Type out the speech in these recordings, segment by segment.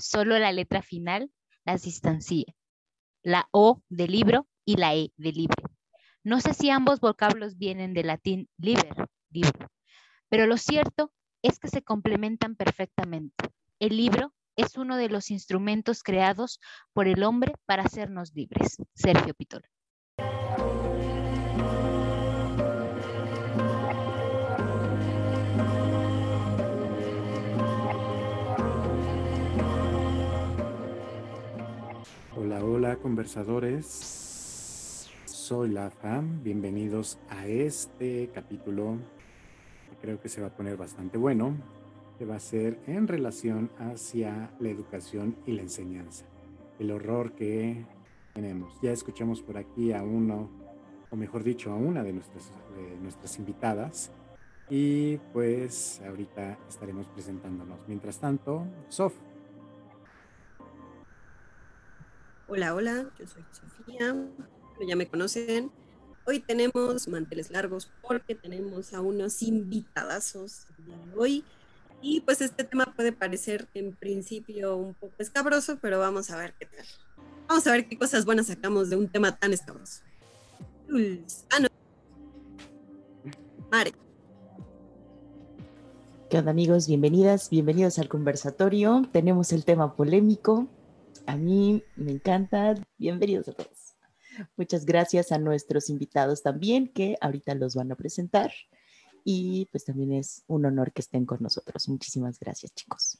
Solo la letra final las distancia. La O de libro y la E de libre. No sé si ambos vocablos vienen del latín liber, libro, pero lo cierto es que se complementan perfectamente. El libro es uno de los instrumentos creados por el hombre para hacernos libres. Sergio Pitol. Hola, hola conversadores. Soy la FAM. Bienvenidos a este capítulo creo que se va a poner bastante bueno, que va a ser en relación hacia la educación y la enseñanza. El horror que tenemos. Ya escuchamos por aquí a uno, o mejor dicho, a una de nuestras, de nuestras invitadas. Y pues ahorita estaremos presentándonos. Mientras tanto, Sof, Hola, hola, yo soy Sofía, ya me conocen. Hoy tenemos manteles largos porque tenemos a unos invitadazos hoy. Y pues este tema puede parecer en principio un poco escabroso, pero vamos a ver qué tal. Vamos a ver qué cosas buenas sacamos de un tema tan escabroso. Ah, no. Mare. ¿Qué onda amigos? Bienvenidas, bienvenidos al conversatorio. Tenemos el tema polémico, a mí me encanta. Bienvenidos a todos. Muchas gracias a nuestros invitados también, que ahorita los van a presentar. Y pues también es un honor que estén con nosotros. Muchísimas gracias, chicos.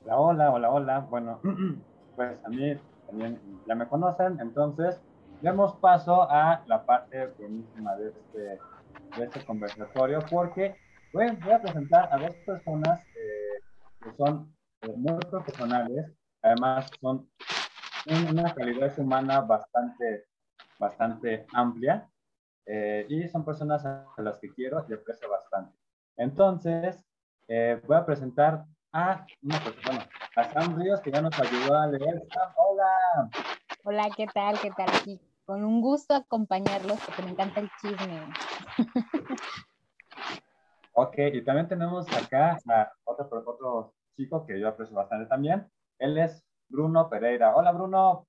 Hola, hola, hola, hola. Bueno, pues a mí también ya me conocen, entonces demos paso a la parte buenísima de este, de este conversatorio, porque voy a presentar a dos personas eh, que son muy profesionales, además son una calidad humana bastante, bastante amplia eh, y son personas a las que quiero y aprecio bastante. Entonces, eh, voy a presentar a una persona, a Sam Ríos, que ya nos ayudó a leer. hola. Hola, ¿qué tal? ¿Qué tal? Aquí con un gusto acompañarlos porque me encanta el chisme. ok, y también tenemos acá a otro, otro chico que yo aprecio bastante también. Él es Bruno Pereira. Hola, Bruno.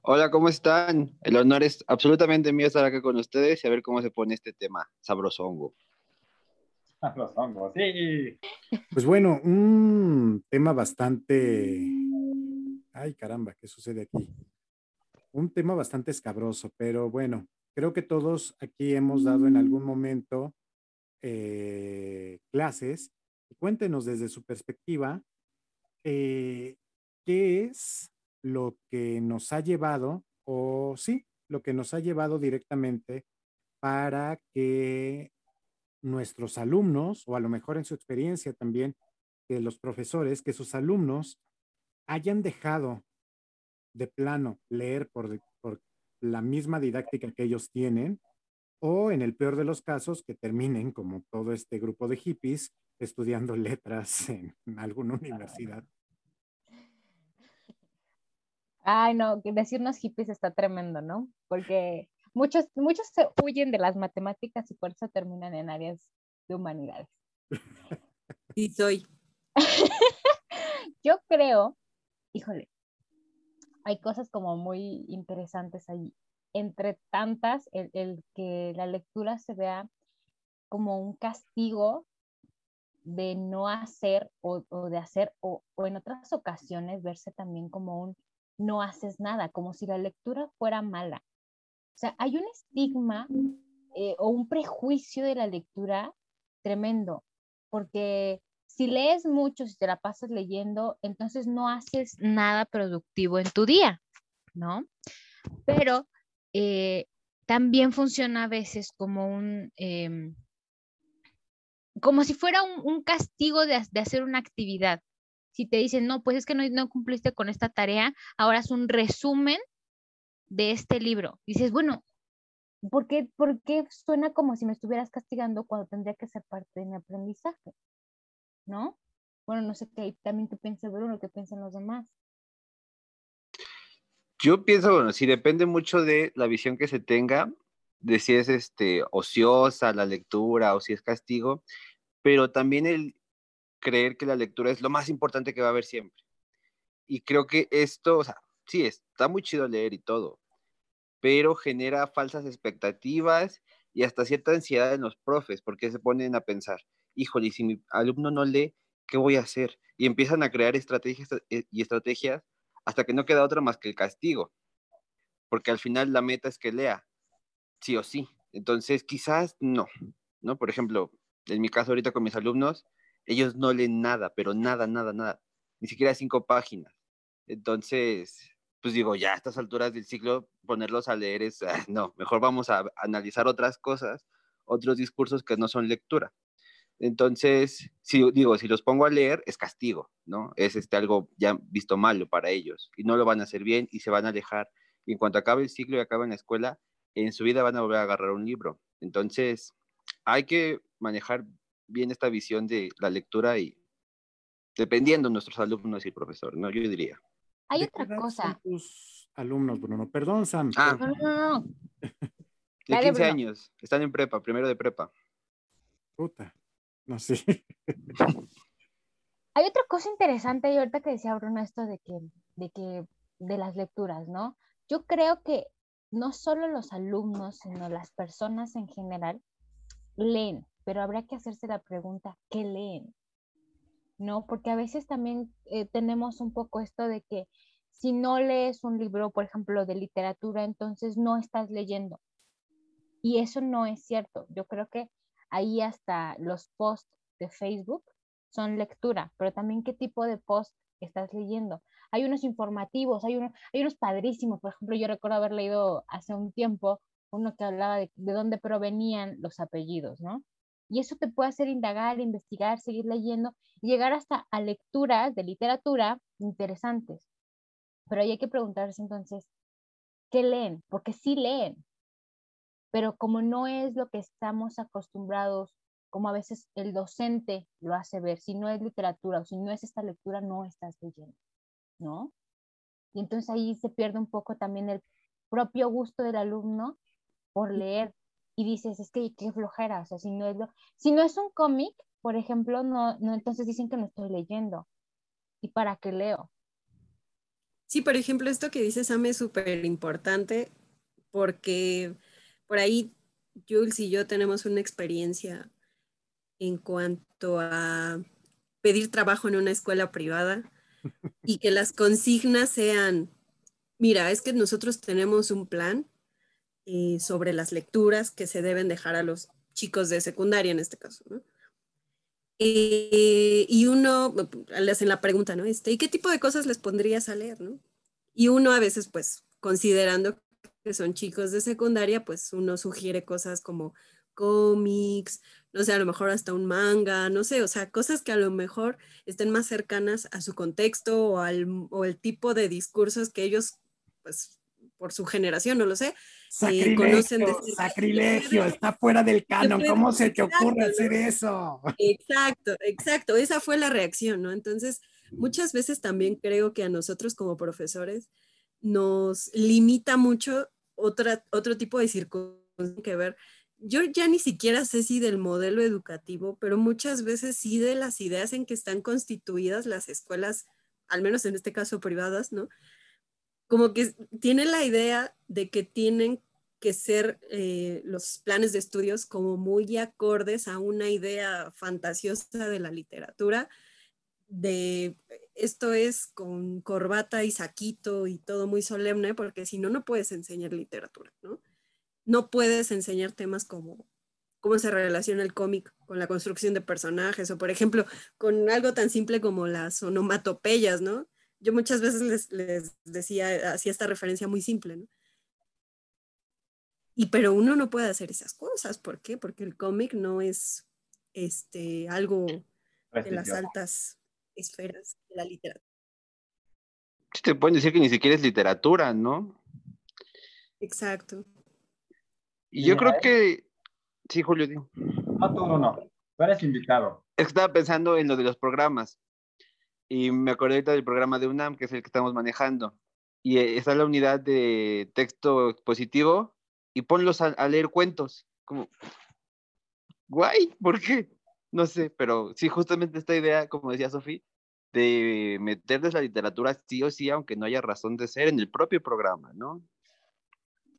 Hola, ¿cómo están? El honor es absolutamente mío estar acá con ustedes y a ver cómo se pone este tema, sabrosongo. Sabrosongo, sí. Pues bueno, un tema bastante... Ay, caramba, ¿qué sucede aquí? Un tema bastante escabroso, pero bueno, creo que todos aquí hemos dado en algún momento eh, clases Cuéntenos desde su perspectiva, eh, ¿qué es lo que nos ha llevado, o sí, lo que nos ha llevado directamente para que nuestros alumnos, o a lo mejor en su experiencia también, que los profesores, que sus alumnos hayan dejado de plano leer por, por la misma didáctica que ellos tienen, o en el peor de los casos, que terminen como todo este grupo de hippies estudiando letras en alguna universidad. Ay, no, decirnos hippies está tremendo, ¿no? Porque muchos, muchos se huyen de las matemáticas y por eso terminan en áreas de humanidades. Sí, soy. Yo creo, híjole, hay cosas como muy interesantes ahí. Entre tantas, el, el que la lectura se vea como un castigo de no hacer o, de hacer, o, en otras ocasiones verse también como un no haces nada, como si la lectura fuera mala. O sea, hay un estigma eh, o un prejuicio de la lectura tremendo, porque si lees mucho, si te la pasas leyendo, entonces no haces nada productivo en tu día, ¿no? Pero eh, también funciona a veces como un... Em, como si fuera un, castigo de, hacer una actividad. Si te dicen, no, pues es que no, cumpliste con esta tarea, ahora es un resumen de este libro. dices, bueno, ¿por qué, ¿por qué suena como si me estuvieras castigando cuando tendría que ser parte de mi aprendizaje? ¿No? Bueno, no sé qué también tú piensas, Bruno, qué piensan los demás. Yo pienso, bueno, si depende mucho de la visión que se tenga, de si es este, ociosa la lectura o si es castigo, pero también el, creer que la lectura es lo más importante que va a haber siempre. Y creo que esto, o sea, sí, está muy chido leer y todo, pero genera falsas expectativas y hasta cierta ansiedad en los profes, porque se ponen a pensar, híjole, si mi alumno no lee, ¿qué voy a hacer? Y empiezan a crear estrategias eh, y estrategias hasta que no queda otra más que el castigo, porque al final la meta es que lea, sí o sí. Entonces, quizás no, ¿no? Por ejemplo, en mi caso ahorita con mis alumnos, ellos no leen nada, pero nada, nada, nada, ni siquiera cinco páginas. Entonces, pues digo, ya a estas alturas del ciclo, ponerlos a leer es, ah, no, mejor vamos a analizar otras cosas, otros discursos que no son lectura. Entonces, si digo, si los pongo a leer, es castigo, ¿no? Es este, algo ya visto malo para ellos y no lo van a hacer bien y se van a alejar. Y en cuanto acabe el ciclo y acabe la escuela, en su vida van a volver a agarrar un libro. Entonces, hay que manejar bien esta visión de la lectura y dependiendo de nuestros alumnos y profesor, ¿no? Yo diría. Hay otra cosa. tus alumnos, Bruno? Perdón, Sam. Ah. No, no, no. De Dale, 15 Bruno. años, están en prepa, primero de prepa. Puta. No sé. Hay otra cosa interesante y ahorita que decía Bruno esto de que, de que, de las lecturas, ¿no? Yo creo que no solo los alumnos, sino las personas en general leen, pero habrá que hacerse la pregunta, ¿qué leen? ¿No? Porque a veces también eh, tenemos un poco esto de que si no lees un libro, por ejemplo, de literatura, entonces no estás leyendo. Y eso no es cierto. Yo creo que ahí hasta los posts de Facebook son lectura, pero también qué tipo de post estás leyendo. Hay unos informativos, hay, uno, hay unos padrísimos, por ejemplo, yo recuerdo haber leído hace un tiempo uno que hablaba de, de dónde provenían los apellidos, ¿no? Y eso te puede hacer indagar, investigar, seguir leyendo y llegar hasta a lecturas de literatura interesantes. Pero ahí hay que preguntarse entonces, ¿qué leen? Porque sí leen, pero como no es lo que estamos acostumbrados, como a veces el docente lo hace ver, si no es literatura o si no es esta lectura, no estás leyendo, ¿no? Y entonces ahí se pierde un poco también el propio gusto del alumno por leer y dices, es que qué flojera, o sea, si no es, lo, si no es un cómic, por ejemplo, no, no, entonces dicen que no estoy leyendo. ¿Y para qué leo? Sí, por ejemplo, esto que dice Sam es súper importante porque por ahí Jules y yo tenemos una experiencia en cuanto a pedir trabajo en una escuela privada y que las consignas sean, mira, es que nosotros tenemos un plan eh, sobre las lecturas que se deben dejar a los chicos de secundaria en este caso. Eh, y uno le hacen la pregunta, ¿no? Este, ¿Y qué tipo de cosas les pondrías a leer, ¿no? Y uno a veces, pues, considerando que son chicos de secundaria, pues uno sugiere cosas como cómics, no sé, a lo mejor hasta un manga, no sé, o sea, cosas que a lo mejor estén más cercanas a su contexto o, al, o el tipo de discursos que ellos, pues, por su generación, no lo sé, eh, conocen de Sacrilegio, cerca. sacrilegio, está fuera del canon. ¿Cómo se te ocurre Exacto, hacer eso? Exacto, exacto, esa fue la reacción, ¿no? Entonces, muchas veces también creo que a nosotros como profesores nos limita mucho otra, otro tipo de circunstancias que ver. Yo ya ni siquiera sé si del modelo educativo, pero muchas veces sí de las ideas en que están constituidas las escuelas, al menos en este caso privadas, ¿no? Como que tienen la idea de que tienen que ser eh, los planes de estudios como muy acordes a una idea fantasiosa de la literatura, de esto es con corbata y saquito y todo muy solemne, porque si no, no puedes enseñar literatura, ¿no? No puedes enseñar temas como cómo se relaciona el cómic con la construcción de personajes, o por ejemplo, con algo tan simple como las onomatopeyas, ¿no? Yo muchas veces les, les decía, hacía esta referencia muy simple, ¿no? Y pero uno no puede hacer esas cosas, ¿por qué? Porque el cómic no es este, algo de las altas esferas de la literatura. Sí, Te pueden decir que ni siquiera es literatura, ¿no? Exacto. Y yo creo ¿eh? que, sí, Julio. No, tú, Bruno. Tú eres invitado. Es que estaba pensando en lo de los programas. Y me acordé ahorita del programa de UNAM, que es el que estamos manejando. Y eh, está la unidad de texto expositivo y ponlos a, a leer cuentos. Como, guay, ¿por qué? no sé, pero sí, justamente esta idea, como decía Sofía, de meterles la literatura sí o sí, aunque no haya razón de ser en el propio programa, ¿no?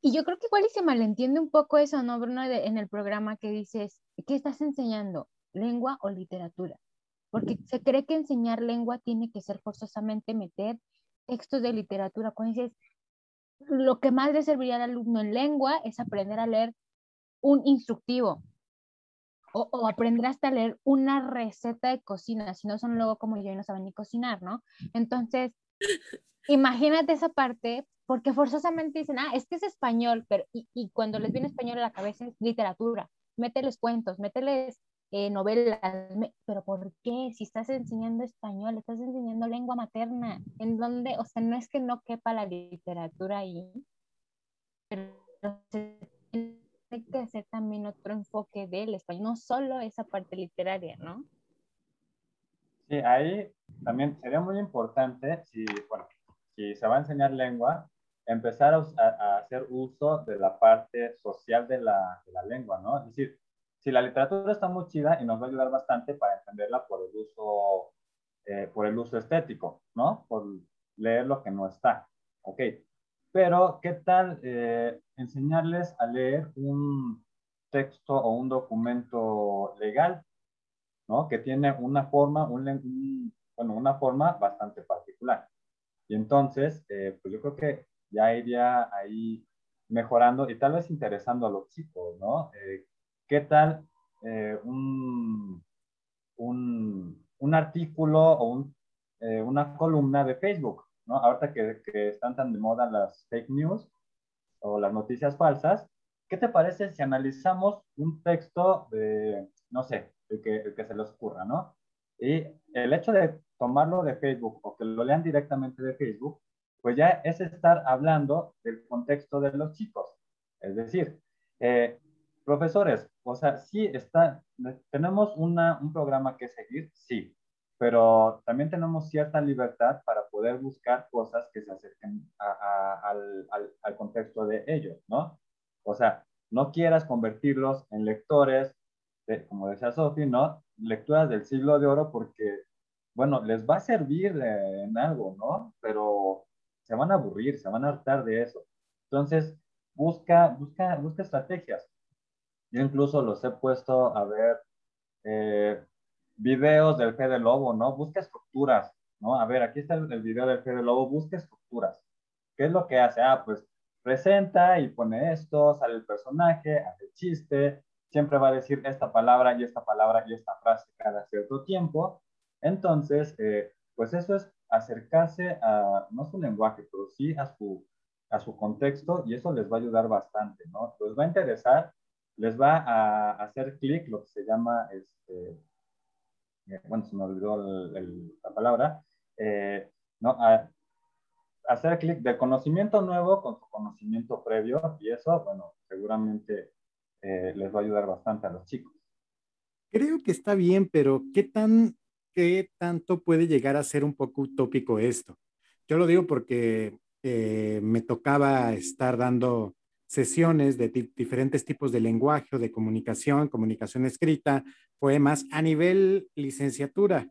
Y yo creo que igual y se malentiende un poco eso, ¿no, Bruno? en el programa que dices, ¿qué estás enseñando? ¿Lengua o literatura? Porque se cree que enseñar lengua tiene que ser forzosamente meter textos de literatura. Cuando dices, lo que más le serviría al alumno en lengua es aprender a leer un instructivo o, o, aprender hasta a leer una receta de cocina, si no son luego como yo y no saben ni cocinar, ¿no? Entonces, imagínate esa parte, porque forzosamente dicen, ah, es que es español, pero y, y cuando les viene español a la cabeza es literatura, mételes cuentos, mételes eh, novelas, pero ¿por qué? Si estás enseñando español, estás enseñando lengua materna, en donde, o sea, no es que no quepa la literatura ahí, pero se tiene que hacer también otro enfoque del español, no solo esa parte literaria, ¿no? Sí, ahí también sería muy importante, si, bueno, si se va a enseñar lengua, empezar a, a hacer uso de la parte social de la, de la lengua, ¿no? Es decir, si la literatura está muy chida y nos va a ayudar bastante para entenderla por el uso, eh, por el uso estético, ¿no? Por leer lo que no está. Ok. Pero, ¿qué tal eh, enseñarles a leer un texto o un documento legal, ¿no? Que tiene una forma, un, bueno, una forma bastante particular. Y entonces, eh, pues yo creo que ya iría ahí mejorando y tal vez interesando a los chicos, ¿no? ¿Qué tal eh, un, un, artículo o eh, una columna de Facebook? ¿no? Ahorita que, que, están tan de moda las fake news o las noticias falsas, ¿qué te parece si analizamos un texto de, no sé, el que, el que se les ocurra, ¿no? Y el hecho de tomarlo de Facebook o que lo lean directamente de Facebook, pues ya es estar hablando del contexto de los chicos. Es decir, eh, profesores, o sea, sí, está, tenemos una, un programa que seguir, sí, pero también tenemos cierta libertad para poder buscar cosas que se acerquen al, al, al, contexto de ellos, ¿no? O sea, no quieras convertirlos en lectores, de, como decía Sofi, ¿no? Lecturas del siglo de oro porque, bueno, les va a servir en algo, ¿no? Pero se van a aburrir, se van a hartar de eso. Entonces, busca, busca, busca estrategias. Yo incluso los he puesto a ver eh, videos del Fede Lobo, ¿no? Busca estructuras, ¿no? A ver, aquí está el, video del Fede Lobo, busca estructuras. ¿Qué es lo que hace? Ah, pues presenta y pone esto, sale el personaje, hace el chiste, siempre va a decir esta palabra y esta palabra y esta frase cada cierto tiempo. Entonces, eh, pues eso es acercarse a, no su lenguaje, pero sí a su, a su contexto y eso les va a ayudar bastante, ¿no? Les va a interesar les va a hacer clic lo que se llama, este, eh, bueno, se me olvidó la palabra, eh, ¿no? A, hacer clic del conocimiento nuevo con su conocimiento previo y eso, bueno, seguramente eh, les va a ayudar bastante a los chicos. Creo que está bien, pero ¿qué tan, qué tanto puede llegar a ser un poco utópico esto? Yo lo digo porque me tocaba estar dando sesiones de diferentes tipos de lenguaje de comunicación, comunicación escrita, poemas a nivel licenciatura,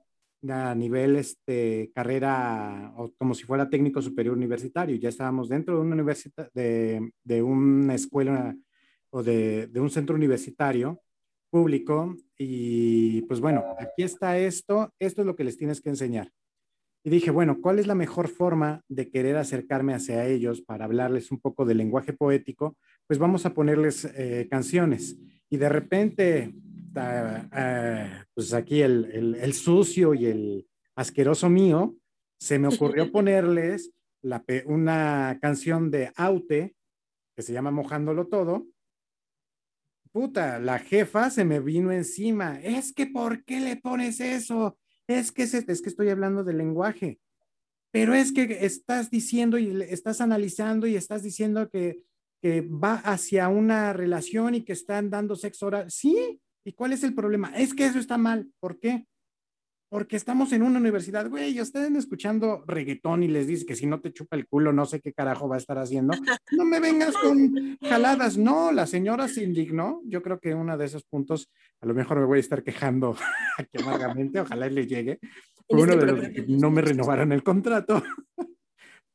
a nivel este, carrera o como si fuera técnico superior universitario. Ya estábamos dentro de una universidad, de, de, una escuela o de, de un centro universitario público y pues bueno, aquí está esto, esto es lo que les tienes que enseñar. Y dije, bueno, ¿cuál es la mejor forma de querer acercarme hacia ellos para hablarles un poco del lenguaje poético? Pues vamos a ponerles eh, canciones. Y de repente, uh, pues aquí el, el, el, sucio y el asqueroso mío, se me ocurrió ponerles la, una canción de Aute que se llama Mojándolo Todo. Puta, la jefa se me vino encima. Es que, ¿por qué le pones eso? es que, es, es que estoy hablando del lenguaje, pero es que estás diciendo y estás analizando y estás diciendo que, que va hacia una relación y que están dando sexo oral. Sí, ¿y cuál es el problema? Es que eso está mal. ¿Por qué? Porque estamos en una universidad, güey, estén escuchando reggaetón y les dice que si no te chupa el culo, no sé qué carajo va a estar haciendo. No me vengas con jaladas. No, la señora se indignó. Yo creo que uno de esos puntos, a lo mejor me voy a estar quejando aquí amargamente, ojalá le llegue. Fue uno de los que no me renovaron el contrato.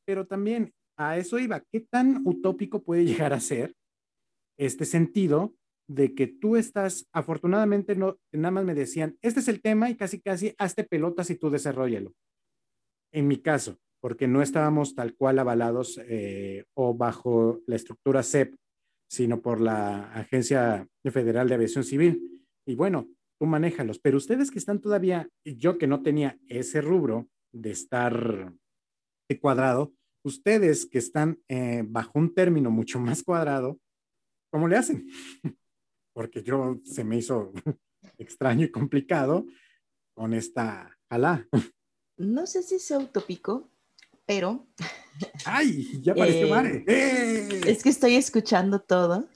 Pero también a eso iba. ¿Qué tan utópico puede llegar a ser este sentido de que tú estás, afortunadamente, no, nada más me decían, este es el tema y casi, casi, hazte pelotas y tú desarrollalo. En mi caso, porque no estábamos tal cual avalados eh, o bajo la estructura CEP, sino por la Agencia Federal de Aviación Civil. Y bueno, tú manéjalos, pero ustedes que están todavía, yo que no tenía ese rubro de estar cuadrado, ustedes que están eh, bajo un término mucho más cuadrado, ¿cómo le hacen? porque yo se me hizo extraño y complicado con esta jalá. No sé si sea utópico, pero... ¡Ay! Ya apareció eh, Mare. ¡Eh! Es que estoy escuchando todo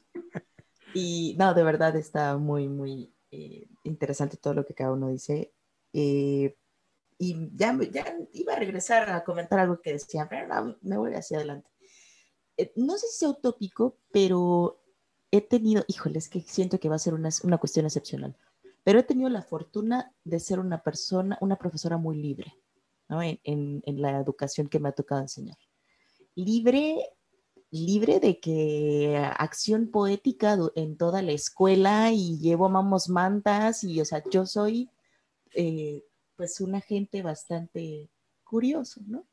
y no, de verdad está muy, muy eh, interesante todo lo que cada uno dice. y ya, ya, iba a regresar a comentar algo que decía, pero me voy hacia adelante. no sé si sea utópico, pero he tenido, híjole, es que siento que va a ser una, una cuestión excepcional, pero he tenido la fortuna de ser una persona, una profesora muy libre, ¿no? En, en, en la educación que me ha tocado enseñar. Libre, libre de que acción poética en toda la escuela y llevo mamos mantas y, o sea, yo soy, eh, pues, una gente bastante curioso, ¿no?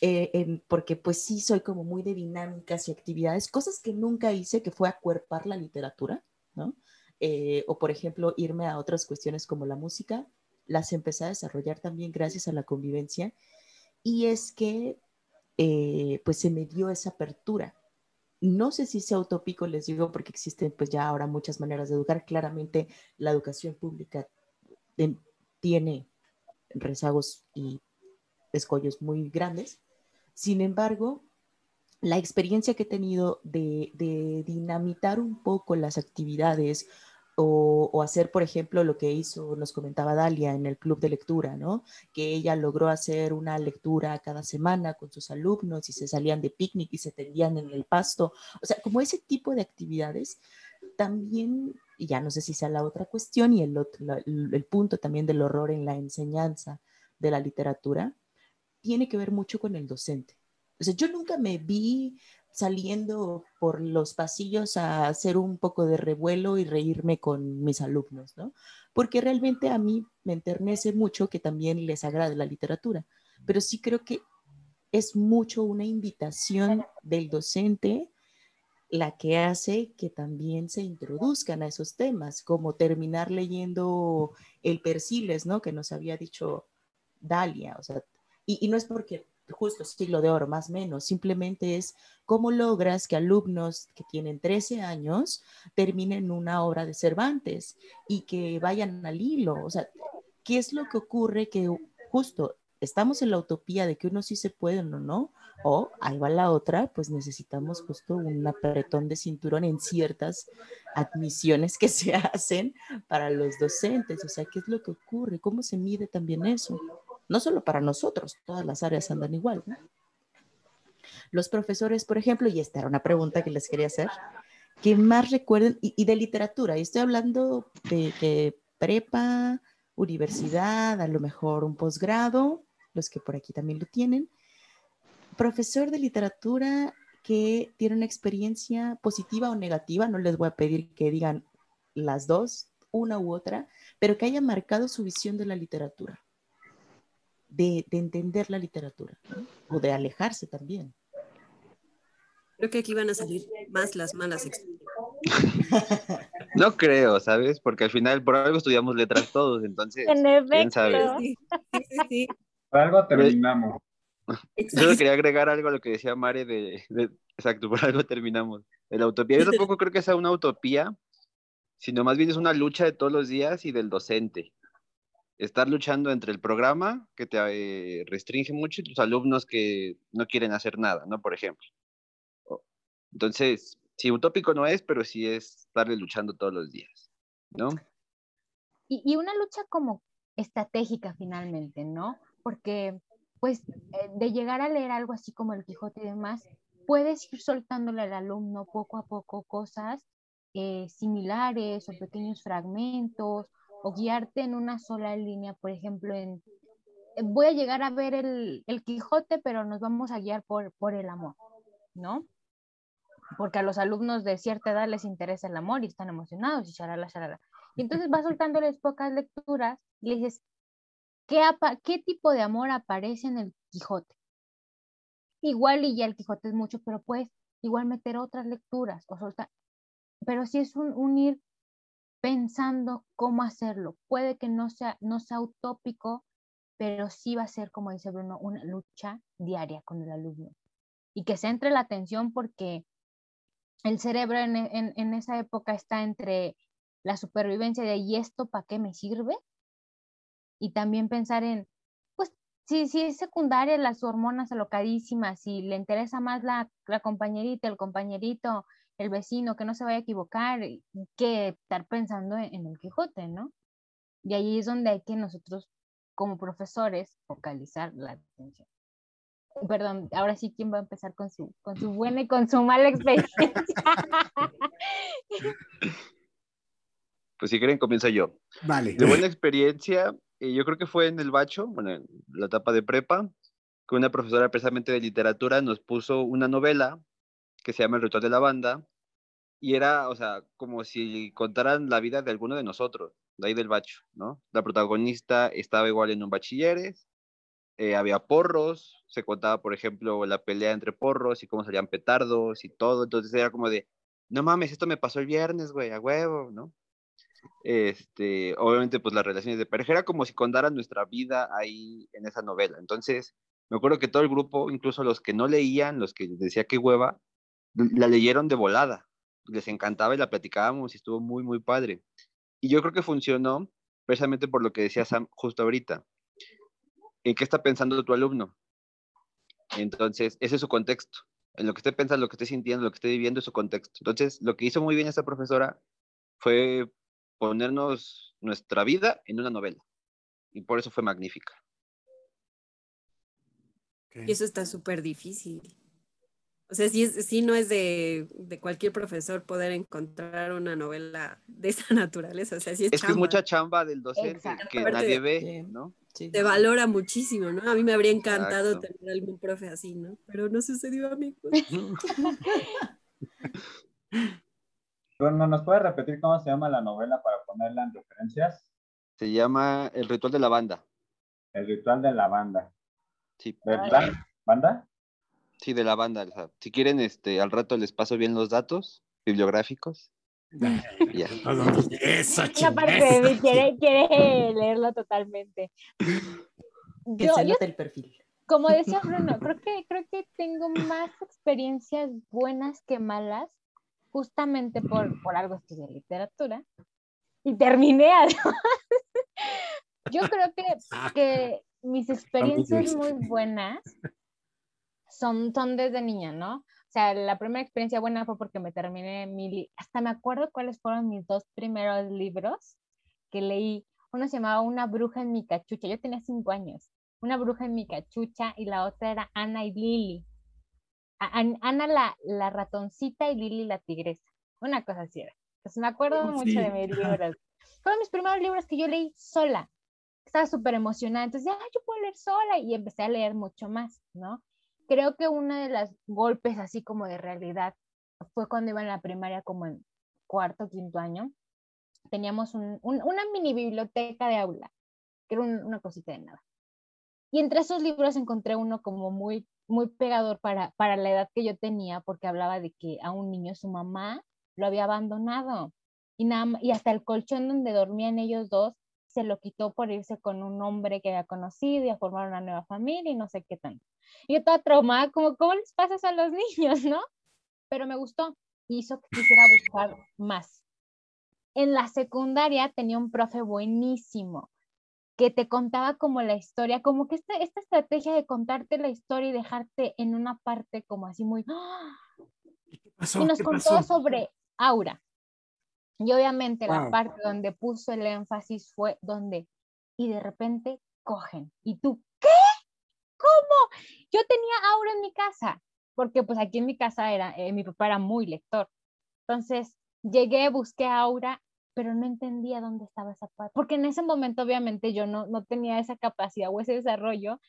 Eh, porque pues sí soy como muy de dinámicas y actividades, cosas que nunca hice, que fue acuerpar la literatura, ¿no? Eh, o por ejemplo, irme a otras cuestiones como la música, las empecé a desarrollar también gracias a la convivencia. Y es que eh, pues se me dio esa apertura. No sé si sea utópico, les digo, porque existen pues ya ahora muchas maneras de educar. Claramente la educación pública tiene rezagos y escollos muy grandes, sin embargo, la experiencia que he tenido de, dinamitar un poco las actividades o, hacer, por ejemplo, lo que hizo, nos comentaba Dalia en el club de lectura, ¿no? Que ella logró hacer una lectura cada semana con sus alumnos y se salían de picnic y se tendían en el pasto. O sea, como ese tipo de actividades, también, y ya no sé si sea la otra cuestión y el, el punto también del horror en la enseñanza de la literatura, tiene que ver mucho con el docente. O sea, yo nunca me vi saliendo por los pasillos a hacer un poco de revuelo y reírme con mis alumnos, ¿no? Porque realmente a mí me enternece mucho que también les agrade la literatura, pero sí creo que es mucho una invitación del docente la que hace que también se introduzcan a esos temas, como terminar leyendo el Persiles, ¿no? Que nos había dicho Dalia, o sea, y, no es porque justo siglo de oro, más o menos, simplemente es cómo logras que alumnos que tienen 13 años terminen una obra de Cervantes y que vayan al hilo. O sea, ¿qué es lo que ocurre que justo estamos en la utopía de que uno sí se puede o no? O ahí va la otra, pues necesitamos justo un apretón de cinturón en ciertas admisiones que se hacen para los docentes. O sea, ¿qué es lo que ocurre? ¿Cómo se mide también eso? No solo para nosotros, todas las áreas andan igual. Los profesores, por ejemplo, y esta era una pregunta que les quería hacer, que más recuerden, y, de literatura, y estoy hablando de, prepa, universidad, a lo mejor un posgrado, los que por aquí también lo tienen, profesor de literatura que tiene una experiencia positiva o negativa, no les voy a pedir que digan las dos, una u otra, pero que haya marcado su visión de la literatura de, entender la literatura o de alejarse también. Creo que aquí van a salir más las malas No creo, ¿sabes? Porque al final por algo estudiamos letras todos, entonces, ¿quién sabe? Sí, sí, sí. Por algo terminamos. Yo quería agregar algo a lo que decía Mare de, de, exacto, por algo terminamos. De la utopía. Yo tampoco creo que sea una utopía, sino más bien es una lucha de todos los días y del docente estar luchando entre el programa que te eh, restringe mucho y tus alumnos que no quieren hacer nada, ¿no? Por ejemplo. Entonces, sí, utópico no es, pero sí es estarle luchando todos los días, ¿no? Y, una lucha como estratégica finalmente, ¿no? Porque pues eh, de llegar a leer algo así como el Quijote y demás, puedes ir soltándole al alumno poco a poco cosas eh, similares o pequeños fragmentos o guiarte en una sola línea, por ejemplo, en voy a llegar a ver el, el Quijote, pero nos vamos a guiar por, por el amor, ¿no? Porque a los alumnos de cierta edad les interesa el amor y están emocionados y charala, charala. Y entonces vas soltándoles pocas lecturas y le dices, ¿qué, ¿qué tipo de amor aparece en el Quijote? Igual y ya el Quijote es mucho, pero puedes igual meter otras lecturas o soltar. Pero si es un, ir pensando cómo hacerlo. Puede que no sea, no sea utópico, pero sí va a ser, como dice Bruno, una lucha diaria con el alumno. Y que se entre la atención porque el cerebro en, en esa época está entre la supervivencia de ¿y esto para qué me sirve? Y también pensar en, Sí, sí, es secundaria, las hormonas alocadísimas, si le interesa más la, la compañerita, el compañerito, el vecino, que no se vaya a equivocar, que estar pensando en, el Quijote, ¿no? Y ahí es donde hay que nosotros, como profesores, focalizar la atención. Perdón, ahora sí, ¿quién va a empezar con su, con su buena y con su mala experiencia? Pues si quieren, comienzo yo. Vale. De buena experiencia, yo creo que fue en el Bacho, bueno, en la etapa de prepa, que una profesora precisamente de literatura nos puso una novela que se llama El ritual de la banda, y era, o sea, como si contaran la vida de alguno de nosotros, de ahí del bacho, ¿no? La protagonista estaba igual en un bachilleres, eh, había porros, se contaba, por ejemplo, la pelea entre porros y cómo salían petardos y todo, entonces era como de, no mames, esto me pasó el viernes, güey, a huevo, ¿no? este, obviamente pues las relaciones de pareja, era como si contaran nuestra vida ahí en esa novela. Entonces, me acuerdo que todo el grupo, incluso los que no leían, los que decía que hueva, la leyeron de volada. Les encantaba y la platicábamos y estuvo muy, muy padre. Y yo creo que funcionó precisamente por lo que decía Sam justo ahorita. ¿En qué está pensando tu alumno? Entonces, ese es su contexto. En lo que esté pensando, lo que esté sintiendo, lo que esté viviendo es su contexto. Entonces, lo que hizo muy bien esta profesora fue ponernos nuestra vida en una novela. Y por eso fue magnífica. Y eso está súper difícil. O sea, sí, no es de, cualquier profesor poder encontrar una novela de esa naturaleza. O sea, sí es, es que es mucha chamba del docente que nadie ve, ¿no? Te valora muchísimo, ¿no? A mí me habría encantado tener algún profe así, ¿no? Pero no sucedió a mí. Pues. Bueno, ¿nos puede repetir cómo se llama la novela para ponerla en referencias? Se llama El ritual de la banda. El ritual de la banda. Sí. ¿De la banda? Sí, de la banda. si quieren, este, al rato les paso bien los datos bibliográficos. ya. Eso, parte quiere, quiere leerlo totalmente. Que yo, se el perfil. Como decía Bruno, creo que, creo que tengo más experiencias buenas que malas justamente por, por algo estudié literatura y terminé además. Yo creo que, que mis experiencias muy buenas son, son desde niña, ¿no? O sea, la primera experiencia buena fue porque me terminé mi... Hasta me acuerdo cuáles fueron mis dos primeros libros que leí. Uno se llamaba Una bruja en mi cachucha. Yo tenía cinco años. Una bruja en mi cachucha y la otra era Ana y Lili. Ana la, la ratoncita y Lili la tigresa. Una cosa así era. Entonces me acuerdo oh, mucho de mis libros. Fueron mis primeros libros que yo leí sola. Estaba súper emocionada. Entonces, ah, yo puedo leer sola. Y empecé a leer mucho más, ¿no? Creo que uno de los golpes así como de realidad fue cuando iba en la primaria, como en cuarto, quinto año. Teníamos un, una mini biblioteca de aula, que era una cosita de nada. Y entre esos libros encontré uno como muy muy pegador para, para la edad que yo tenía, porque hablaba de que a un niño su mamá lo había abandonado y, nada, y hasta el colchón donde dormían ellos dos se lo quitó por irse con un hombre que había conocido y a formar una nueva familia y no sé qué tanto. Y yo estaba traumada, como, ¿cómo les pasa a los niños, no? Pero me gustó, hizo que quisiera buscar más. En la secundaria tenía un profe buenísimo, que te contaba como la historia, como que esta, esta estrategia de contarte la historia y dejarte en una parte como así muy... ¡ah! y nos contó sobre Aura. Y obviamente la parte donde puso el énfasis fue donde y de repente cogen. ¿Y tú qué? ¿Cómo? Yo tenía Aura en mi casa, porque pues aquí en mi casa era, eh, mi papá era muy lector. Entonces llegué, busqué Aura, pero no entendía dónde estaba esa parte, porque en ese momento obviamente yo no, no tenía esa capacidad o ese desarrollo.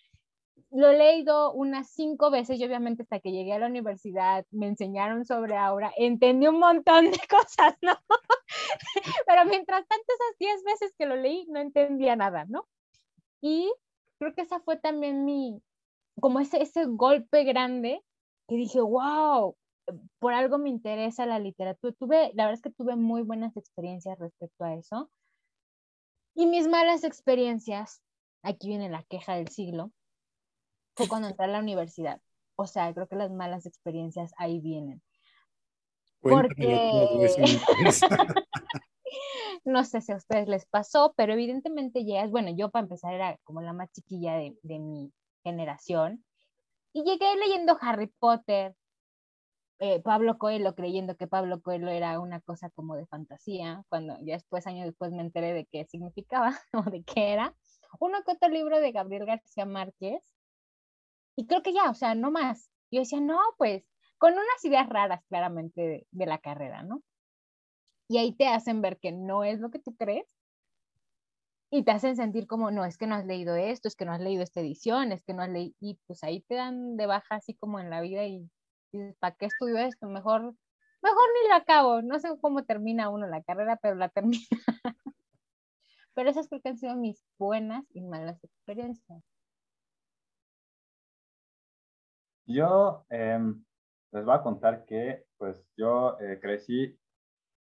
Lo he leído unas cinco veces y obviamente hasta que llegué a la universidad me enseñaron sobre Aura, entendí un montón de cosas, ¿no? pero mientras tanto esas diez veces que lo leí no entendía nada, ¿no? Y creo que esa fue también mi, como ese, ese golpe grande que dije, wow, por algo me interesa la literatura. Tuve, la verdad es que tuve muy buenas experiencias respecto a eso. Y mis malas experiencias, aquí viene la queja del siglo, fue cuando entré a la universidad. O sea, creo que las malas experiencias ahí vienen. Porque no sé si a ustedes les pasó, pero evidentemente ya es, bueno, yo para empezar era como la más chiquilla de, de mi generación. Y llegué leyendo Harry Potter, eh, Pablo Coelho creyendo que Pablo Coelho era una cosa como de fantasía, cuando ya después, años después, me enteré de qué significaba o de qué era. Uno que otro libro de Gabriel García Márquez. Y creo que ya, o sea, no más. Yo decía, no, pues, con unas ideas raras claramente de, de la carrera, ¿no? Y ahí te hacen ver que no es lo que tú crees y te hacen sentir como, no, es que no has leído esto, es que no has leído esta edición, es que no has leído, y pues ahí te dan de baja así como en la vida y ¿para qué estudio esto? Mejor, mejor ni lo acabo. No sé cómo termina uno la carrera, pero la termina. pero esas creo que han sido mis buenas y malas experiencias. Yo em, les voy a contar que pues yo eh, crecí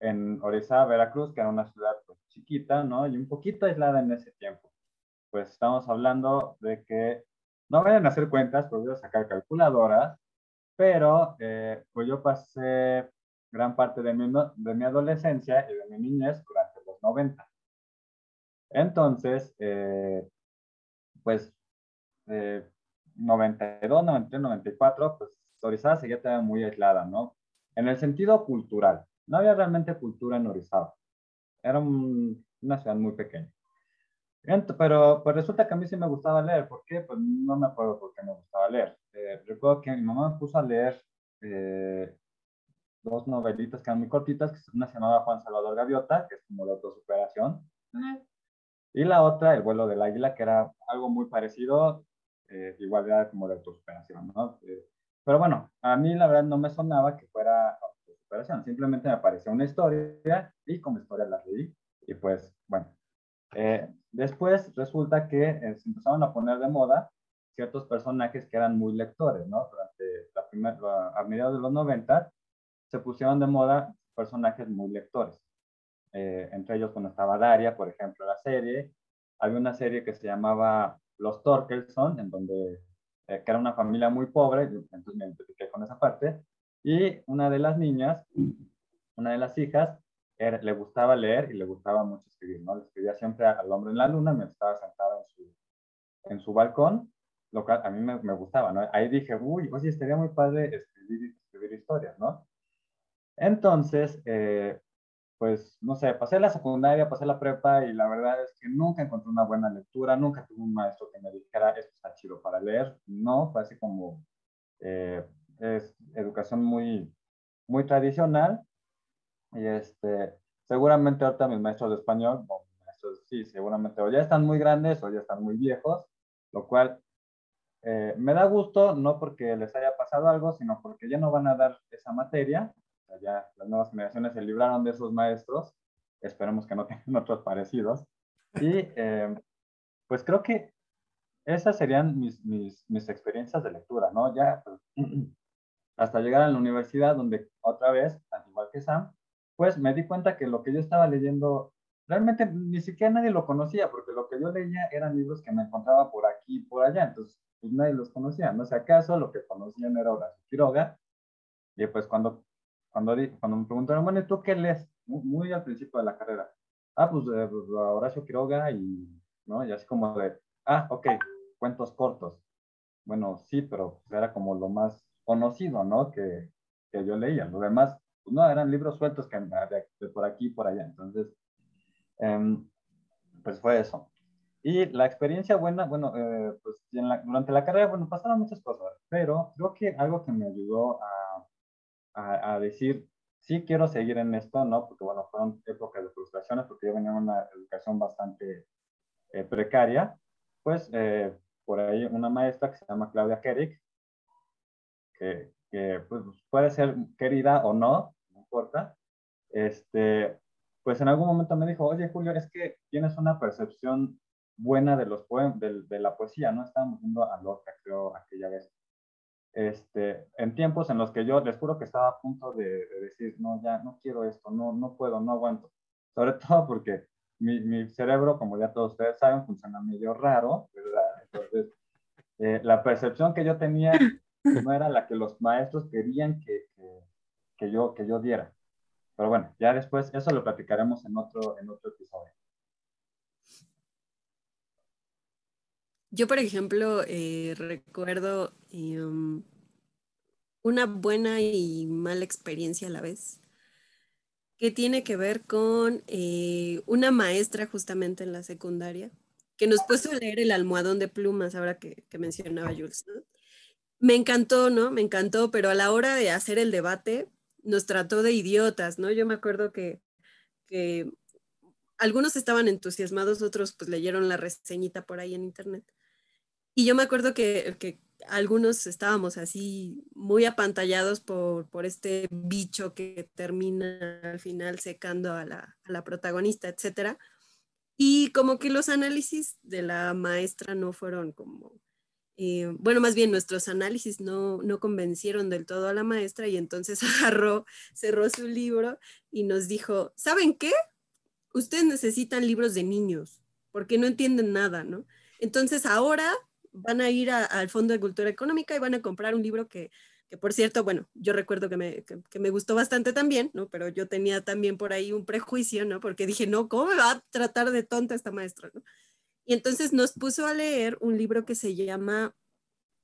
en Orizaba, Veracruz, que era una ciudad pues, chiquita, ¿no? Y un poquito aislada en ese tiempo. Pues estamos hablando de que no vayan a hacer cuentas, pues voy a sacar calculadoras pero eh, pues yo pasé gran parte de mi, de mi adolescencia y de mi niñez durante los 90. Entonces, eh, pues, eh, 92, 93, 94, pues Orizaba seguía todavía muy aislada, ¿no? En el sentido cultural. No había realmente cultura en Orizaba. Era una ciudad muy pequeña pero pues resulta que a mí sí me gustaba leer. ¿Por qué? Pues no me acuerdo por qué me gustaba leer. Eh, recuerdo que mi mamá me puso a leer eh, dos novelitas que eran muy cortitas, que una se llamaba Juan Salvador Gaviota, que es como de autosuperación, y la otra, El vuelo del águila, que era algo muy parecido, eh, igual era como de autosuperación, ¿no? Eh, pero bueno, a mí la verdad no me sonaba que fuera simplemente me parecía una historia y como historia la leí, y pues bueno, eh, después resulta que eh, se empezaron a poner de moda ciertos personajes que eran muy lectores, ¿no? Durante la primera, a mediados de los 90 se pusieron de moda personajes muy lectores. Eh, entre ellos cuando estaba Daria, por ejemplo, la serie. Había una serie que se llamaba Los Torkelson, en donde que era una familia muy pobre, entonces me identifiqué con esa parte. Y una de las niñas, una de las hijas, le gustaba leer y le gustaba mucho escribir, ¿no? Le escribía siempre al hombre en la luna, me estaba sentado en su, en su balcón, lo cual a mí me, me, gustaba, ¿no? Ahí dije, uy, oye, estaría muy padre escribir, escribir historias, ¿no? Entonces, eh, pues, no sé, pasé la secundaria, pasé la prepa y la verdad es que nunca encontré una buena lectura, nunca tuve un maestro que me dijera, esto está chido para leer, no, fue así como, eh, es educación muy, muy tradicional y este, seguramente ahorita mis maestros de español, maestros, sí, seguramente o ya están muy grandes o ya están muy viejos, lo cual eh, me da gusto, no porque les haya pasado algo, sino porque ya no van a dar esa materia. Ya las nuevas generaciones se libraron de esos maestros. Esperemos que no tengan otros parecidos. Y eh, pues creo que esas serían mis, mis, mis, experiencias de lectura, ¿no? Ya pues, hasta llegar a la universidad, donde otra vez, al igual que Sam, pues me di cuenta que lo que yo estaba leyendo realmente ni siquiera nadie lo conocía, porque lo que yo leía eran libros que me encontraba por aquí y por allá, entonces pues nadie los conocía, no sé acaso lo que conocían era Horacio Quiroga, y pues cuando, cuando, cuando me preguntaron, bueno, ¿y tú qué lees? Muy, al principio de la carrera, ah, pues, eh, pues Horacio Quiroga y, ¿no? Y así como de, ah, ok, cuentos cortos. Bueno, sí, pero era como lo más conocido, ¿no? Que, que yo leía. Lo demás pues no, eran libros sueltos que de, por aquí y por allá. Entonces, em, pues fue eso. Y la experiencia buena, bueno, eh, pues en la- durante la carrera, bueno, pasaron muchas cosas, pero creo que algo que me ayudó a, a, a decir, sí quiero seguir en esto, ¿no? Porque, bueno, fueron épocas de frustraciones, porque yo venía de una educación bastante eh, precaria, pues eh, por ahí una maestra que se llama Claudia Kerik, que, que, pues, puede ser querida o no, no importa, este, pues en algún momento me dijo, oye Julio, es que tienes una percepción buena de, los poem de, de la poesía, ¿no? Estábamos viendo a Lorca, creo, aquella vez. Este, en tiempos en los que yo les juro que estaba a punto de, de decir, no, ya no quiero esto, no, no puedo, no aguanto. Sobre todo porque mi, mi cerebro, como ya todos ustedes saben, funciona medio raro, ¿verdad? Entonces, eh, la percepción que yo tenía no era la que los maestros querían que, que, yo, que yo diera. Pero bueno, ya después eso lo platicaremos en otro, en otro episodio. Yo, por ejemplo, eh, recuerdo em, una buena y mala experiencia a la vez, que tiene que ver con eh, una maestra justamente en la secundaria, que nos puso a leer el almohadón de plumas, ahora que, que mencionaba Jules. Me encantó, ¿no? Me encantó, pero a la hora de hacer el debate nos trató de idiotas, ¿no? Yo me acuerdo que, que algunos estaban entusiasmados, otros pues leyeron la reseñita por ahí en internet. Y yo me acuerdo que, que algunos estábamos así muy apantallados por, por, este bicho que termina al final secando a la, a la, protagonista, etc. Y como que los análisis de la maestra no fueron como, eh, bueno, más bien nuestros análisis no, no convencieron del todo a la maestra y entonces agarró, cerró su libro y nos dijo, ¿saben qué? Ustedes necesitan libros de niños porque no entienden nada, ¿no? Entonces ahora van a ir al Fondo de Cultura Económica y van a comprar un libro que, que por cierto, bueno, yo recuerdo que me, que, que me, gustó bastante también, ¿no? Pero yo tenía también por ahí un prejuicio, ¿no? Porque dije, no, ¿cómo me va a tratar de tonta esta maestra, ¿no? Y entonces nos puso a leer un libro que se llama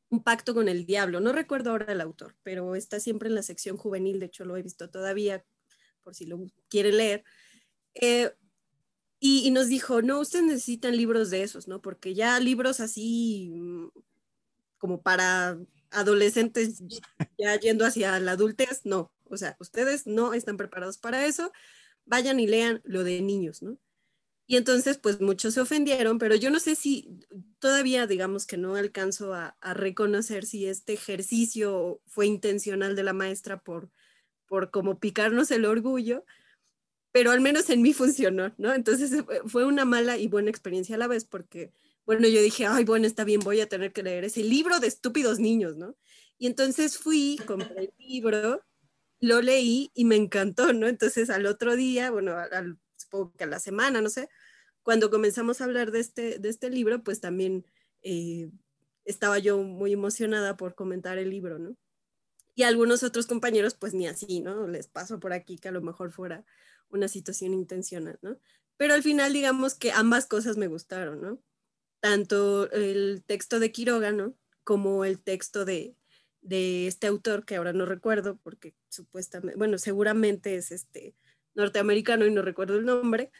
Un pacto con el diablo. No recuerdo ahora el autor, pero está siempre en la sección juvenil, de hecho lo he visto todavía, por si lo quiere leer. Eh, y, y, nos dijo, no, ustedes necesitan libros de esos, ¿no? Porque ya libros así mm, como para adolescentes ya yendo hacia la adultez, no. O sea, ustedes no están preparados para eso, vayan y lean lo de niños, ¿no? Y entonces, pues muchos se ofendieron, pero yo no sé si todavía, digamos que no alcanzo a, a reconocer si este ejercicio fue intencional de la maestra por, por como picarnos el orgullo, pero al menos en mí funcionó, ¿no? Entonces fue una mala y buena experiencia a la vez porque, bueno, yo dije, ay, bueno, está bien, voy a tener que leer ese libro de estúpidos niños, ¿no? Y entonces fui, compré el libro, lo leí y me encantó, ¿no? Entonces al otro día, bueno, al, supongo que a la semana, no sé, cuando comenzamos a hablar de este, de este libro, pues también eh, estaba yo muy emocionada por comentar el libro, ¿no? Y algunos otros compañeros, pues ni así, ¿no? Les paso por aquí que a lo mejor fuera una situación intencional, ¿no? Pero al final, digamos que ambas cosas me gustaron, ¿no? Tanto el texto de Quiroga, ¿no? Como el texto de, de este autor, que ahora no recuerdo, porque supuestamente, bueno, seguramente es este norteamericano y no recuerdo el nombre,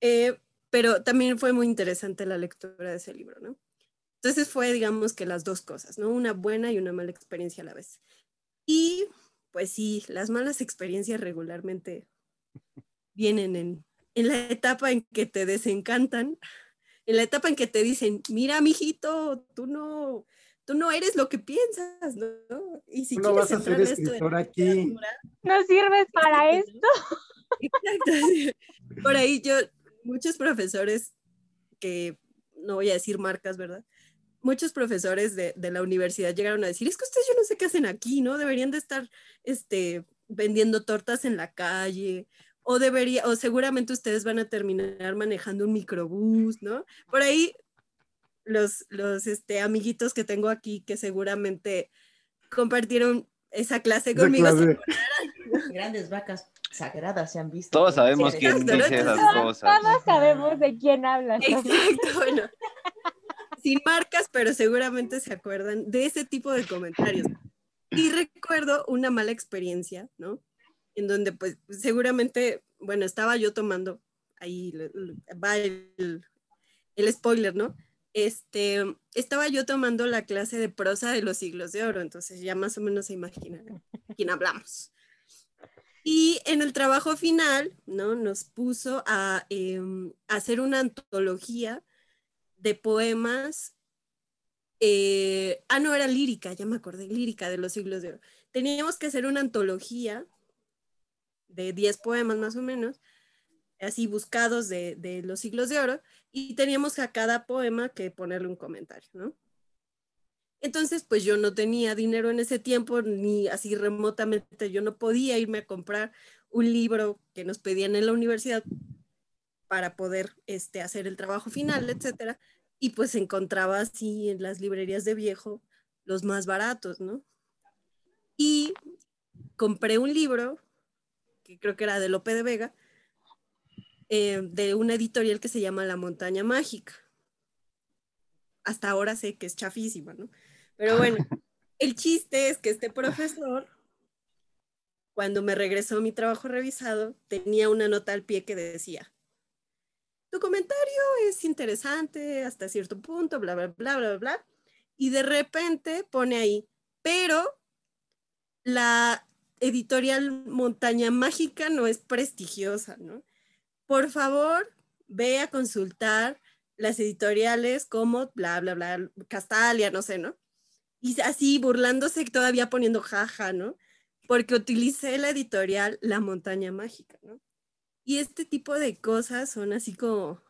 eh, pero también fue muy interesante la lectura de ese libro, ¿no? Entonces fue, digamos que las dos cosas, ¿no? Una buena y una mala experiencia a la vez. Y pues sí, las malas experiencias regularmente vienen en, en, la etapa en que te desencantan, en la etapa en que te dicen, mira, mijito, tú no, tú no eres lo que piensas, ¿no? Y si tú no vas a ser escritor aquí. No sirves para esto. Exacto. Por ahí yo, muchos profesores que, no voy a decir marcas, ¿verdad? muchos profesores de, de, la universidad llegaron a decir, es que ustedes yo no sé qué hacen aquí, ¿no? Deberían de estar este, vendiendo tortas en la calle, o debería, o seguramente ustedes van a terminar manejando un microbús, ¿no? Por ahí los, los este, amiguitos que tengo aquí que seguramente compartieron esa clase conmigo. Clase. Grandes vacas sagradas se han visto. Todos sabemos sí, quién exacto, dice esas cosas. Todos sabemos de quién hablas. Exacto, bueno sin marcas, pero seguramente se acuerdan de ese tipo de comentarios. Y recuerdo una mala experiencia, ¿no? En donde pues seguramente, bueno, estaba yo tomando, ahí va el, el spoiler, ¿no? Este, estaba yo tomando la clase de prosa de los siglos de oro, entonces ya más o menos se imaginan quién hablamos. Y en el trabajo final, ¿no? Nos puso a, em, hacer una antología de poemas. Eh, ah, no, era lírica, ya me acordé, lírica de los siglos de oro. Teníamos que hacer una antología de 10 poemas más o menos, así buscados de, de los siglos de oro, y teníamos a cada poema que ponerle un comentario, ¿no? Entonces, pues yo no tenía dinero en ese tiempo, ni así remotamente, yo no podía irme a comprar un libro que nos pedían en la universidad para poder este, hacer el trabajo final, etcétera. Y pues encontraba así en las librerías de viejo los más baratos, ¿no? Y compré un libro, que creo que era de Lope de Vega, eh, de una editorial que se llama La Montaña Mágica. Hasta ahora sé que es chafísima, ¿no? Pero bueno, el chiste es que este profesor, cuando me regresó mi trabajo revisado, tenía una nota al pie que decía, tu comentario es interesante hasta cierto punto, bla, bla, bla, bla, bla. Y de repente pone ahí, pero la editorial Montaña Mágica no es prestigiosa, ¿no? Por favor, ve a consultar las editoriales como bla, bla, bla, Castalia, no sé, ¿no? Y así burlándose todavía poniendo jaja, ¿no? Porque utilicé la editorial La Montaña Mágica, ¿no? Y este tipo de cosas son así como,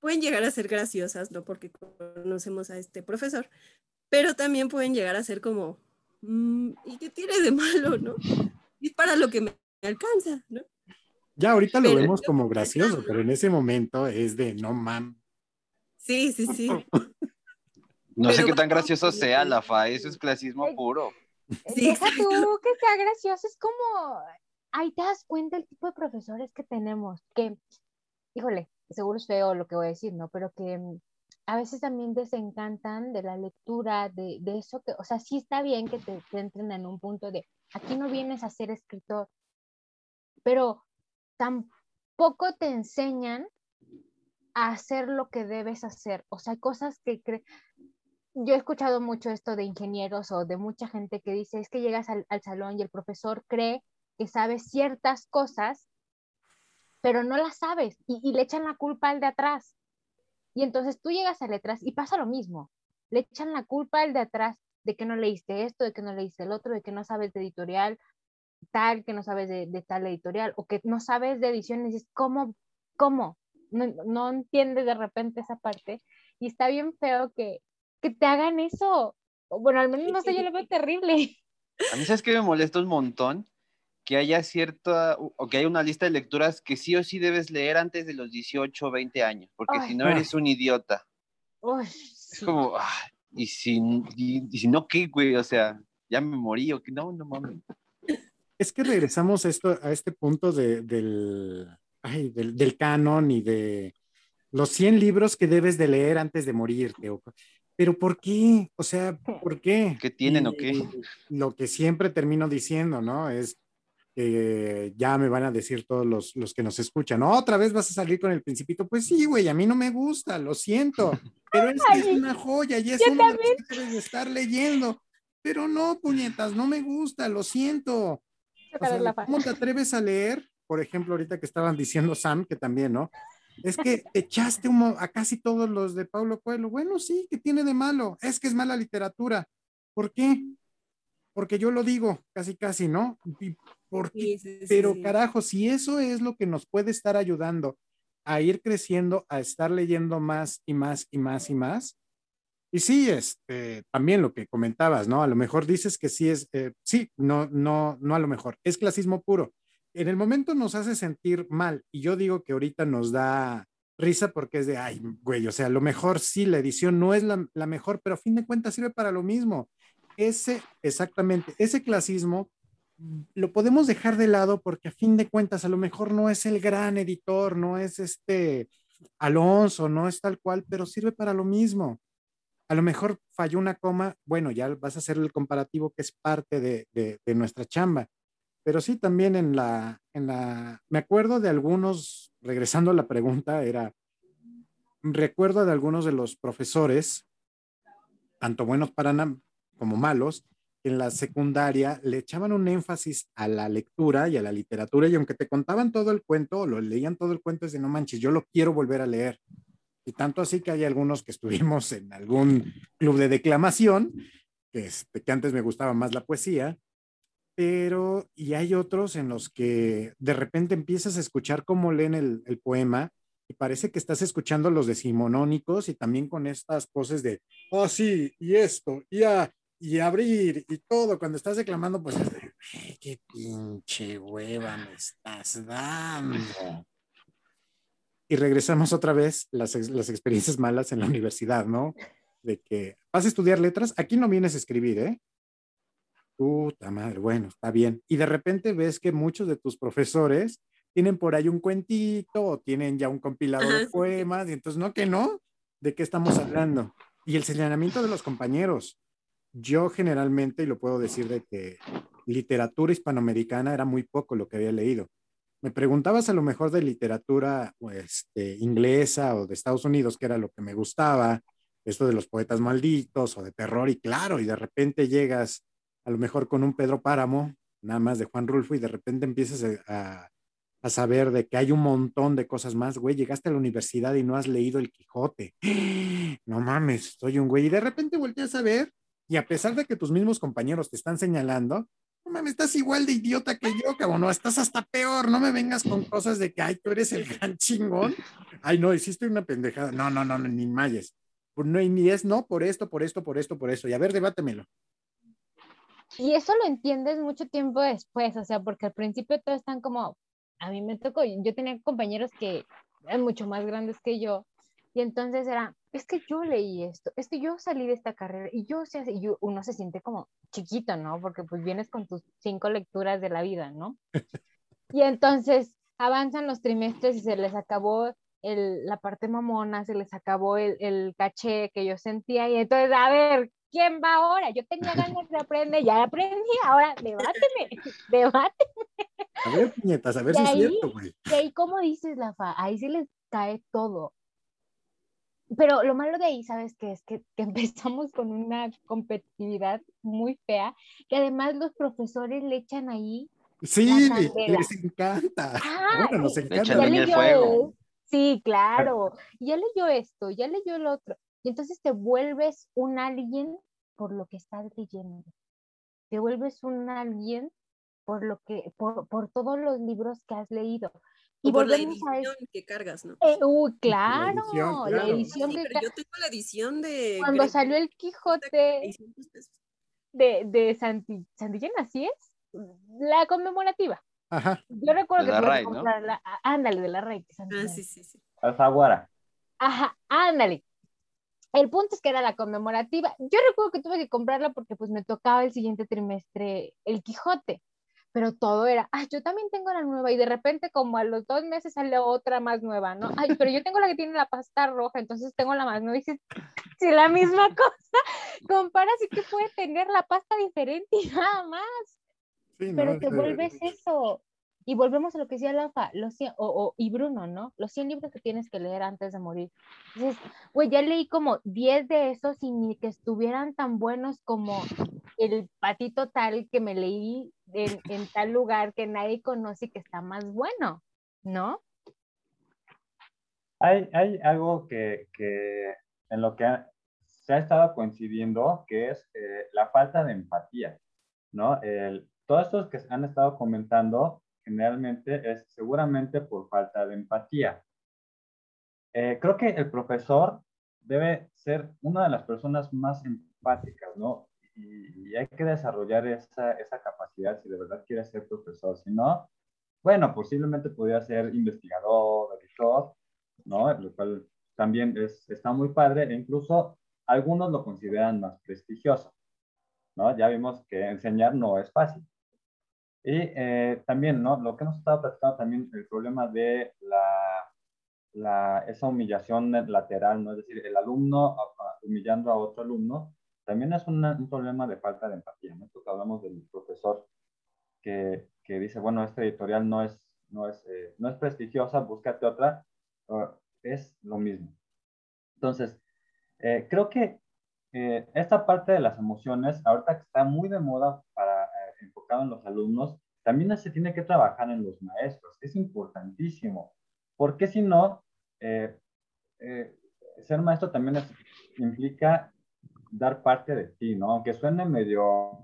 pueden llegar a ser graciosas, ¿no? Porque conocemos a este profesor, pero también pueden llegar a ser como, mm, ¿y qué tiene de malo, no? Y es para lo que me alcanza, ¿no? Ya ahorita lo vemos como gracioso, pero en ese momento es de no mam. Sí, sí, sí. No sé qué tan gracioso sea la FA, eso es clasismo puro. Sí, Deja tú que sea gracioso, es como, ahí te das cuenta el tipo de profesores que tenemos, que, híjole, seguro es feo lo que voy a decir, ¿no? Pero que mm, a veces también desencantan de la lectura, de, de eso que, o sea, sí está bien que te, te entren en un punto de, aquí no vienes a ser escritor, pero tampoco te enseñan a hacer lo que debes hacer. O sea, hay cosas que creen yo he escuchado mucho esto de ingenieros o de mucha gente que dice, es que llegas al, salón y el profesor cree que sabes ciertas cosas, pero no las sabes y, le echan la culpa al de atrás. Y entonces tú llegas a letras y pasa lo mismo. Le echan la culpa al de atrás de que no leíste esto, de que no leíste el otro, de que no sabes de editorial tal, que no sabes de, tal editorial, o que no sabes de edición, y dices, ¿cómo? ¿Cómo? No, no entiendes de repente esa parte. Y está bien feo que, que te hagan eso. Bueno, al menos no sé, yo lo veo terrible. A mí sabes que me molesta un montón que haya cierta, o que haya una lista de lecturas que sí o sí debes leer antes de los 18 o 20 años, porque si no eres un idiota. es como, ah, y, si, y, si no, ¿qué, güey? O sea, ya me morí, o que no, no mames. Es que regresamos a, esto, a este punto de, del, ay, del, del, canon y de los 100 libros que debes de leer antes de morirte. O, pero ¿por qué? O sea, ¿por qué? ¿Qué tienen o qué? Lo que siempre termino diciendo, ¿no? Es que ya me van a decir todos los, los que nos escuchan, otra vez vas a salir con el principito. Pues sí, güey, a mí no me gusta, lo siento, pero es, es una joya y es que debes de estar leyendo. Pero no, puñetas, no me gusta, lo siento. O sea, ¿Cómo te atreves a leer? Por ejemplo, ahorita que estaban diciendo Sam, que también, ¿no? Es que echaste humo a casi todos los de Paulo Coelho. Bueno, sí, ¿qué tiene de malo? Es que es mala literatura. ¿Por qué? Porque yo lo digo, casi, casi, ¿no? ¿Por Pero carajo, si eso es lo que nos puede estar ayudando a ir creciendo, a estar leyendo más y más y más y más. Y sí, este, también lo que comentabas, ¿no? A lo mejor dices que sí es, eh, sí, no, no, no a lo mejor, es clasismo puro en el momento nos hace sentir mal y yo digo que ahorita nos da risa porque es de, ay, güey, o sea, lo mejor sí, la edición no es la, mejor, pero a fin de cuentas sirve para lo mismo. Ese, exactamente, ese clasismo lo podemos dejar de lado porque a fin de cuentas a lo mejor no es el gran editor, no es este Alonso, no es tal cual, pero sirve para lo mismo. A lo mejor falló una coma, bueno, ya vas a hacer el comparativo que es parte de nuestra chamba pero sí también en la, en la, me acuerdo de algunos, regresando a la pregunta, era, recuerdo de algunos de los profesores, tanto buenos para como malos, en la secundaria le echaban un énfasis a la lectura y a la literatura y aunque te contaban todo el cuento o lo leían todo el cuento es de no manches, yo lo quiero volver a leer. Y tanto así que hay algunos que estuvimos en algún club de declamación, este, que antes me gustaba más la poesía, pero y hay otros en los que de repente empiezas a escuchar cómo leen el, poema y parece que estás escuchando los decimonónicos y también con estas poses de, oh sí, y esto, y, a, y abrir y todo, cuando estás declamando, pues qué pinche hueva me estás dando. Y regresamos otra vez las, las experiencias malas en la universidad, ¿no? De que vas a estudiar letras, aquí no vienes a escribir, ¿eh? Puta madre, bueno, está bien. Y de repente ves que muchos de tus profesores tienen por ahí un cuentito o tienen ya un compilado de poemas, y entonces, no, que no, ¿de qué estamos hablando? Y el señalamiento de los compañeros. Yo generalmente, y lo puedo decir de que literatura hispanoamericana era muy poco lo que había leído. Me preguntabas a lo mejor de literatura este, inglesa o de Estados Unidos, que era lo que me gustaba, esto de los poetas malditos o de terror, y claro, y de repente llegas a lo mejor con un Pedro Páramo, nada más de Juan Rulfo, y de repente empiezas a, a saber de que hay un montón de cosas más, güey, llegaste a la universidad y no has leído el Quijote. No mames, soy un güey. Y de repente volteas a ver y a pesar de que tus mismos compañeros te están señalando, no mames, estás igual de idiota que yo, cabrón, no, estás hasta peor, no me vengas con cosas de que, ay, tú eres el gran chingón. Ay, no, hiciste una pendejada. No, no, no, ni mayes. Pues no, ni es no por esto, por esto, por esto, por esto. Y a ver, debátemelo. Y eso lo entiendes mucho tiempo después, o sea, porque al principio todos están como, a mí me tocó, yo tenía compañeros que eran mucho más grandes que yo, y entonces era, es que yo leí esto, es que yo salí de esta carrera, y yo, y uno se siente como chiquito, ¿no? Porque pues vienes con tus cinco lecturas de la vida, ¿no? Y entonces avanzan los trimestres y se les acabó el, la parte mamona, se les acabó el, el caché que yo sentía, y entonces, a ver, ¿quién va ahora? Yo tenía ganas de aprender, ya aprendí, ahora debáteme, debáteme. A ver, puñetas, a ver si es cierto, güey. Y ahí, como dices, Lafa, ahí se les cae todo. Pero lo malo de ahí, ¿sabes qué? Es que, que, empezamos con una competitividad muy fea, que además los profesores le echan ahí. Sí, les encanta. Ah, bueno, nos encanta. Ya leyó, sí, claro. Ya leyó esto, ya leyó el otro. Y entonces te vuelves un alguien por lo que estás leyendo. Te vuelves un alguien por lo que, por, por todos los libros que has leído. Y por la edición que cargas, ¿no? Eh, uy, claro, la edición, claro. La edición sí, de... pero yo tengo la edición de... Cuando salió el Quijote de, de Santi, Santillana, ¿así es? La conmemorativa. Ajá. Yo recuerdo de que la RAI, ¿no? comprarla. Ándale, de la RAI. Ah, sí, sí, sí. Alfaguara. Ajá, ándale. El punto es que era la conmemorativa. Yo recuerdo que tuve que comprarla porque pues me tocaba el siguiente trimestre el Quijote pero todo era, ay, yo también tengo la nueva y de repente como a los dos meses sale otra más nueva, ¿no? Ay, pero yo tengo la que tiene la pasta roja, entonces tengo la más nueva y dices, si la misma cosa, comparas y que puede tener la pasta diferente y nada más, Sí, pero no, te es, vuelves eso. Y volvemos a lo que decía Lafa, los 100, o, o- y Bruno, ¿no? Los 100 libros que tienes que leer antes de morir. Dices, güey, ya leí como 10 de esos y ni que estuvieran tan buenos como el patito tal que me leí en, en tal lugar que nadie conoce y que está más bueno, ¿no? Hay, hay algo que, que en lo que ha- se ha estado coincidiendo, que es eh, la falta de empatía, ¿no? El, todos estos que han estado comentando, generalmente es seguramente por falta de empatía. Eh, creo que el profesor debe ser una de las personas más empáticas, ¿no? Y, y hay que desarrollar esa, esa capacidad si de verdad quiere ser profesor. Si no, bueno, posiblemente podría ser investigador, editor, ¿no? Lo cual también es, está muy padre e incluso algunos lo consideran más prestigioso, ¿no? Ya vimos que enseñar no es fácil. Y eh, también, ¿no? Lo que hemos estado platicando también, el problema de la, la, esa humillación lateral, ¿no? Es decir, el alumno humillando a otro alumno, también es una- un problema de falta de empatía, ¿no? Esto que hablamos del profesor que, que dice, bueno, esta editorial no es, no es, eh, no es prestigiosa, búscate otra, es lo mismo. Entonces, eh, creo que eh, esta parte de las emociones, ahorita que está muy de moda para enfocado en los alumnos, también se tiene que trabajar en los maestros. Es importantísimo, porque si no, eh, eh, ser maestro también es- implica dar parte de ti, ¿no? Aunque suene medio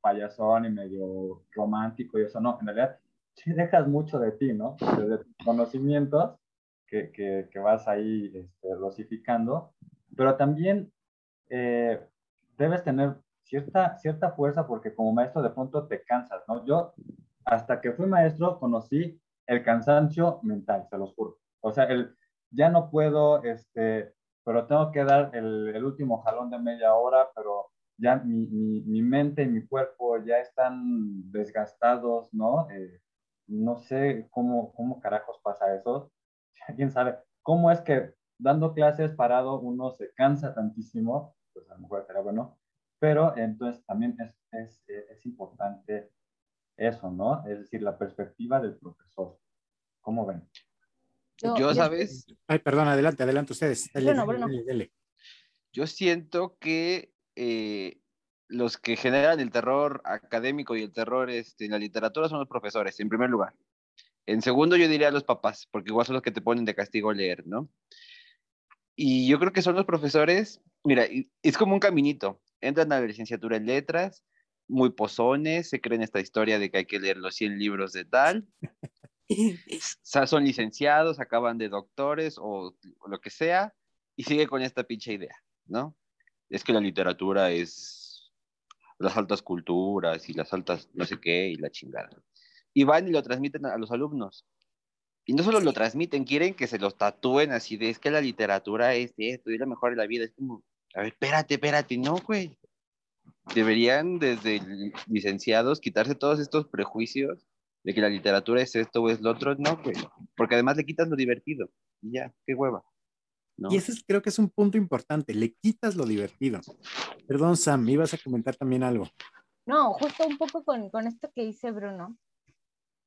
payasón y medio romántico y eso, no, en realidad sí dejas mucho de ti, ¿no? De, tus conocimientos que, que, que vas ahí este, pero también eh, debes tener cierta, cierta fuerza porque como maestro de pronto te cansas, ¿no? Yo hasta que fui maestro conocí el cansancio mental, se los juro. O sea, el ya no puedo, este, pero tengo que dar el, último jalón de media hora, pero ya mi, mi, mi mente y mi cuerpo ya están desgastados, ¿no? Eh, no sé cómo, cómo carajos pasa eso. ¿Quién sabe? ¿Cómo es que dando clases parado uno se cansa tantísimo? Pues a lo mejor será bueno. Pero entonces también es, es, es importante eso, ¿no? Es decir, la perspectiva del profesor. ¿Cómo ven? Yo- Yo, yo- ¿sabes? Ay, perdón, adelante, adelante ustedes. Dele, Bruno, dele, Bruno. dele, dele. Yo siento que eh, los que generan el terror académico y el terror este, en la literatura son los profesores, en primer lugar. En segundo, yo diría los papás, porque igual son los que te ponen de castigo leer, ¿no? Y yo creo que son los profesores, mira, es como un caminito. Entran a la licenciatura en letras, muy pozones, se creen esta historia de que hay que leer los 100 libros de tal, son licenciados, acaban de doctores o, o lo que sea, y sigue con esta pinche idea, ¿no? Es que la literatura es las altas culturas y las altas no sé qué y la chingada. Y van y lo transmiten a los alumnos. Y no solo lo transmiten, quieren que se los tatúen así de, es que la literatura es esto, es la mejor de la vida. Es como, a ver, espérate, espérate, no, güey. Deberían desde li- licenciados quitarse todos estos prejuicios de que la literatura es esto o es lo otro, no, güey. Porque además le quitas lo divertido. Y ya, qué hueva. ¿no? Y ese es- creo que es un punto importante, le quitas lo divertido. Perdón, Sam, ibas a comentar también algo. No, justo un poco con, con esto que dice Bruno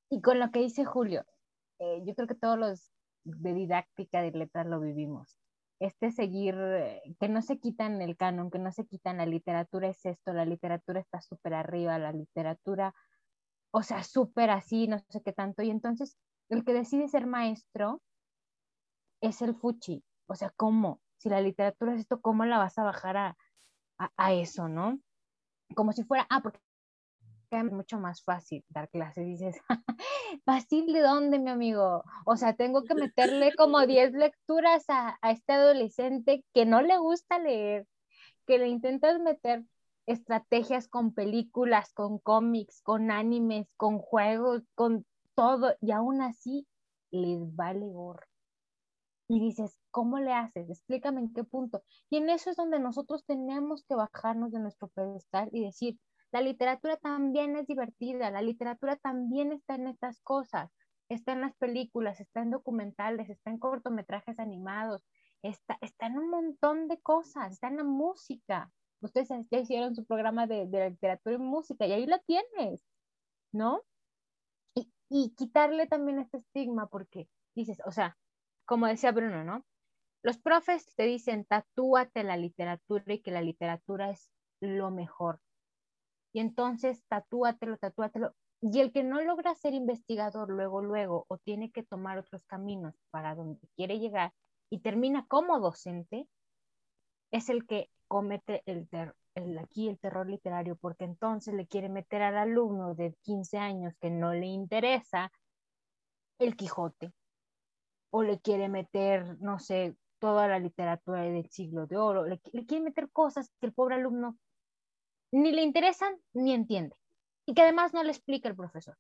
y con lo que dice Julio. Eh, yo creo que todos los de didáctica de letras lo vivimos. Este seguir, eh, que no se quitan el canon, que no se quitan la literatura es esto, la literatura está súper arriba, la literatura, o sea, súper así, no sé qué tanto. Y entonces el que decide ser maestro es el fuchi. O sea, ¿cómo? Si la literatura es esto, ¿cómo la vas a bajar a, a, a eso, no? Como si fuera, ah, porque es mucho más fácil dar clases. Dices, ¿fácil de dónde, mi amigo? O sea, tengo que meterle como 10 lecturas a, a este adolescente que no le gusta leer, que le intentas meter estrategias con películas, con cómics, con animes, con juegos, con todo, y aún así les vale gorro. Y dices, ¿cómo le haces? Explícame en qué punto. Y en eso es donde nosotros tenemos que bajarnos de nuestro pedestal y decir, la literatura también es divertida, la literatura también está en estas cosas, está en las películas, está en documentales, está en cortometrajes animados, está, está en un montón de cosas, está en la música. Ustedes ya hicieron su programa de, de literatura y música y ahí lo tienes, ¿no? Y, y quitarle también este estigma porque dices, o sea, como decía Bruno, ¿no? Los profes te dicen, tatúate la literatura y que la literatura es lo mejor. Y entonces tatúatelo, tatúatelo. Y el que no logra ser investigador luego, luego, o tiene que tomar otros caminos para donde quiere llegar y termina como docente, es el que comete el, aquí el terror literario, porque entonces le quiere meter al alumno de 15 años que no le interesa el Quijote, o le quiere meter, no sé, toda la literatura del siglo de oro, le, le quiere meter cosas que el pobre alumno ni le interesan ni entiende. Y que además no le explica el profesor.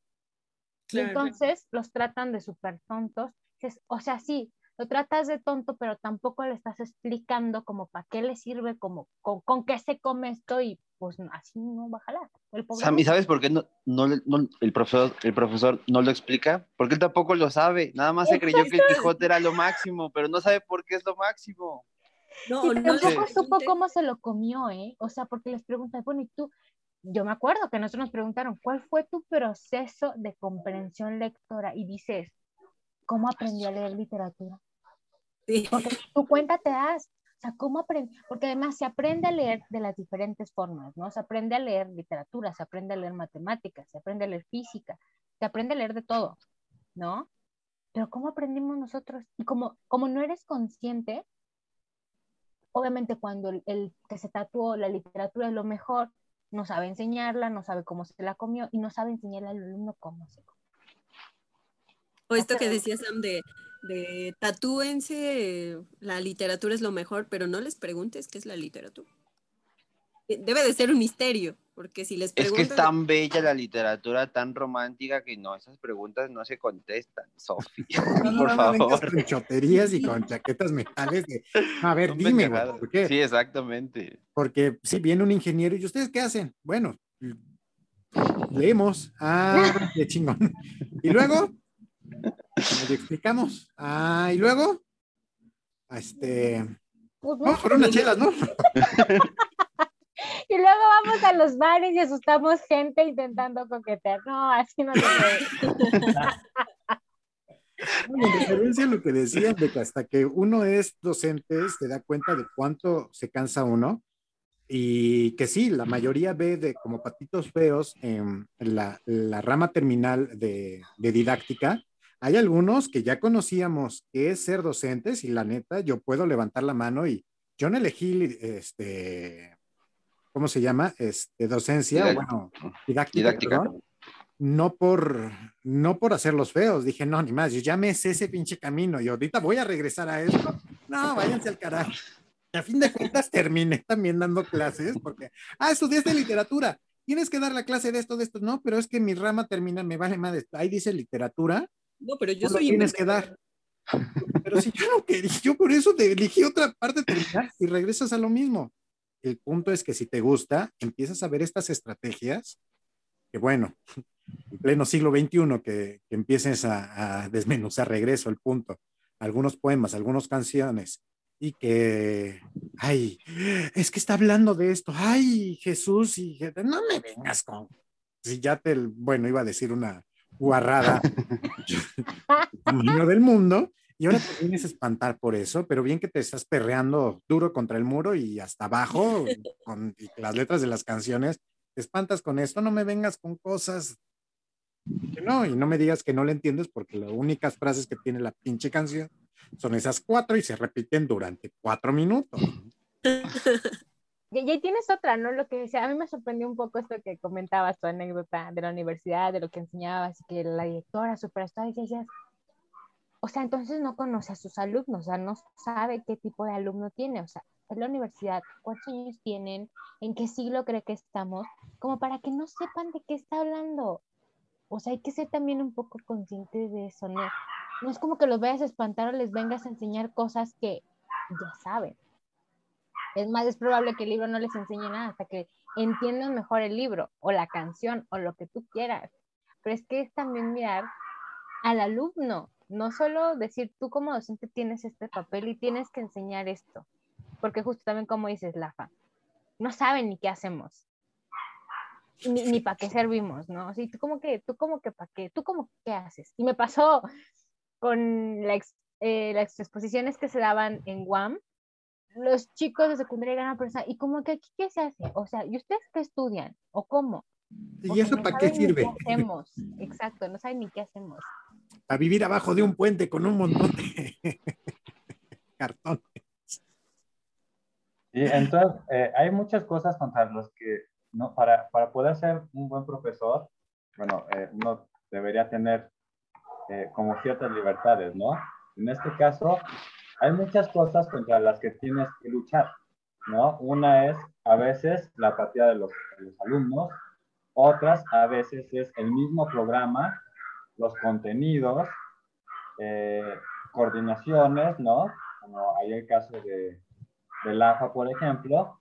Claro. Y entonces los tratan de súper tontos. O sea, sí, lo tratas de tonto, pero tampoco le estás explicando como para qué le sirve, como con, con qué se come esto y pues así no va a jalar. El pobre Sam, ¿y sabes por qué no, no, no- el, profesor, el profesor no lo explica? Porque él tampoco lo sabe. Nada más se creyó que el Quijote era lo máximo, pero no sabe por qué es lo máximo. No, Y no tampoco supo cómo se lo comió, ¿eh? O sea, porque les preguntan, bueno, y tú, yo me acuerdo que nosotros nos preguntaron, ¿cuál fue tu proceso de comprensión lectora? Y dices, ¿cómo aprendí a leer literatura? Sí. Porque tu cuenta te das. O sea, ¿cómo aprende? Porque además se aprende a leer de las diferentes formas, ¿no? Se aprende a leer literatura, se aprende a leer matemáticas, se aprende a leer física, se aprende a leer de todo, ¿no? Pero ¿cómo aprendimos nosotros? Y como, como no eres consciente, obviamente cuando el, el que se tatuó la literatura es lo mejor, no sabe enseñarla, no sabe cómo se la comió y no sabe enseñarle al alumno cómo se comió. O esto que decía Sam de, de tatúense, la literatura es lo mejor, pero no les preguntes qué es la literatura. Eh, Debe de ser un misterio, porque si les Es que es tan bella la literatura, tan romántica, que no, esas preguntas no se contestan, Sofi. No, no, Por no favor. con choterías y con chaquetas mentales de, a ver, dime, güey. ¿por qué? Sí, exactamente. Porque si viene un ingeniero y ustedes qué hacen? Bueno, leemos. Ah, qué chingón. Y luego, le explicamos. Ah, y luego, este, Pues, vamos por unas chelas, ¿no? Y luego vamos a los bares y asustamos gente intentando coquetear. No, así no se puede. Bueno, en referencia a lo que decían de que hasta que uno es docente se da cuenta de cuánto se cansa uno y que sí, la mayoría ve de como patitos feos en la, la rama terminal de, de didáctica. Hay algunos que ya conocíamos que es ser docentes y la neta, yo puedo levantar la mano y yo no elegí, este, ¿cómo se llama? Este, docencia, bueno, didáctica, Didáctica. perdón no por, no por hacerlos feos. Dije, no, ni más, yo ya me sé ese pinche camino y ahorita voy a regresar a esto. No, váyanse al carajo. Y a fin de cuentas terminé también dando clases porque, ah, estudiaste literatura. Tienes que dar la clase de esto, de esto. No, pero es que mi rama termina, me vale más. Ahí dice literatura, No, pero yo lo soy tienes que dar. Pero si yo no quería, yo por eso te elegí otra parte y regresas a lo mismo. El punto es que si te gusta, empiezas a ver estas estrategias que bueno, en pleno siglo XXI que, que empieces a, a desmenuzar, regreso al punto, algunos poemas, algunas canciones, y que, ay, es que está hablando de esto, ay, Jesús, y no me vengas con, si ya te, bueno, iba a decir una guarrada, del mundo, y ahora te vienes a espantar por eso, pero bien que te estás perreando duro contra el muro y hasta abajo, con y las letras de las canciones, te espantas con esto, no me vengas con cosas que no, y no me digas que no le entiendes porque las únicas frases que tiene la pinche canción son esas cuatro y se repiten durante cuatro minutos. Y, ahí tienes otra, ¿no? Lo que decía, a mí me sorprendió un poco esto que comentabas, tu anécdota de la universidad, de lo que enseñabas, que la directora superstar, y o sea, entonces no conoce a sus alumnos, o sea, no sabe qué tipo de alumno tiene, o sea, es la universidad, cuántos años tienen, en qué siglo cree que estamos, como para que no sepan de qué está hablando. O sea, hay que ser también un poco conscientes de eso, ¿no? No es como que los vayas a espantar o les vengas a enseñar cosas que ya saben. Es más, es probable que el libro no les enseñe nada hasta que entiendan mejor el libro o la canción o lo que tú quieras. Pero es que es también mirar al alumno, no solo decir tú como docente tienes este papel y tienes que enseñar esto, porque justo también como dices, Lafa, no saben ni qué hacemos, ni, ni para qué servimos, ¿no? Así, tú como que, tú como que para qué, tú como que qué haces. Y me pasó con la ex- eh, las exposiciones que se daban en Guam, los chicos de secundaria eran persona, y como que aquí qué se hace, o sea, ¿y ustedes qué estudian? ¿O cómo? ¿Y eso no para qué sirve? ¿Qué hacemos? Exacto, no saben ni qué hacemos. Para vivir abajo de un puente con un montón de cartón. Y entonces, eh, hay muchas cosas contra las que, ¿no? para, para poder ser un buen profesor, bueno, eh, uno debería tener eh, como ciertas libertades, ¿no? En este caso, hay muchas cosas contra las que tienes que luchar, ¿no? Una es a veces la apatía de los, de los alumnos, otras a veces es el mismo programa, los contenidos, eh, coordinaciones, ¿no? Como hay el caso de, del AFA, por ejemplo,